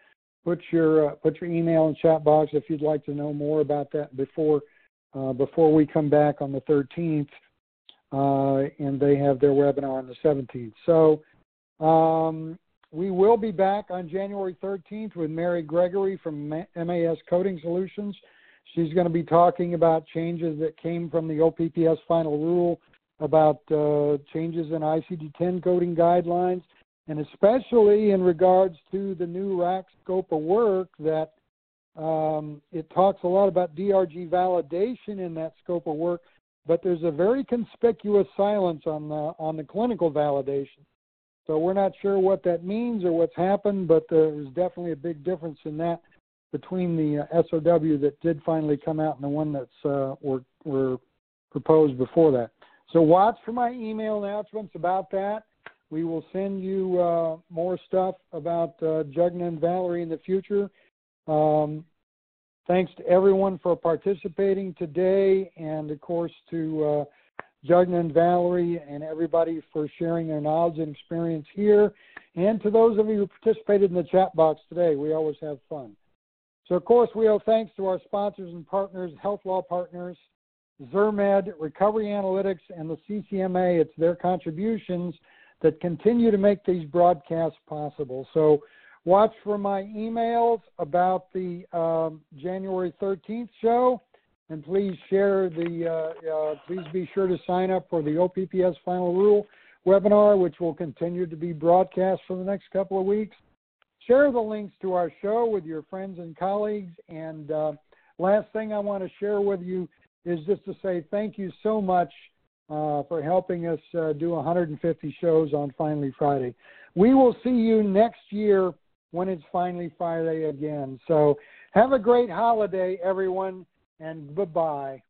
Speaker 1: put your uh, put your email in chat box if you'd like to know more about that before uh, before we come back on the 13th. And they have their webinar on the 17th. So um, we will be back on January 13th with Mary Gregory from MAS Coding Solutions. She's going to be talking about changes that came from the OPPS final rule about uh, changes in ICD-10 coding guidelines, and especially in regards to the new RAC scope of work that um, it talks a lot about DRG validation in that scope of work, but there's a very conspicuous silence on the on the clinical validation. So we're not sure what that means or what's happened, but there's definitely a big difference in that between the uh, SOW that did finally come out and the one that's uh, were, were proposed before that. So watch for my email announcements about that. We will send you uh, more stuff about uh, Jugna and Valerie in the future. Um, thanks to everyone for participating today, and of course to uh, and Valerie and everybody for sharing their knowledge and experience here. And to those of you who participated in the chat box today, we always have fun. So, of course, we owe thanks to our sponsors and partners, Health Law Partners, ZirMed, Recovery Analytics, and the CCMA. It's their contributions that continue to make these broadcasts possible. So, watch for my emails about the um, January 13th show and please share the, uh, uh, please be sure to sign up for the OPPS Final Rule webinar, which will continue to be broadcast for the next couple of weeks. Share the links to our show with your friends and colleagues. And uh, last thing I want to share with you is just to say thank you so much uh, for helping us uh, do 150 shows on Finally Friday. We will see you next year when it's Finally Friday again. So have a great holiday, everyone and bye bye.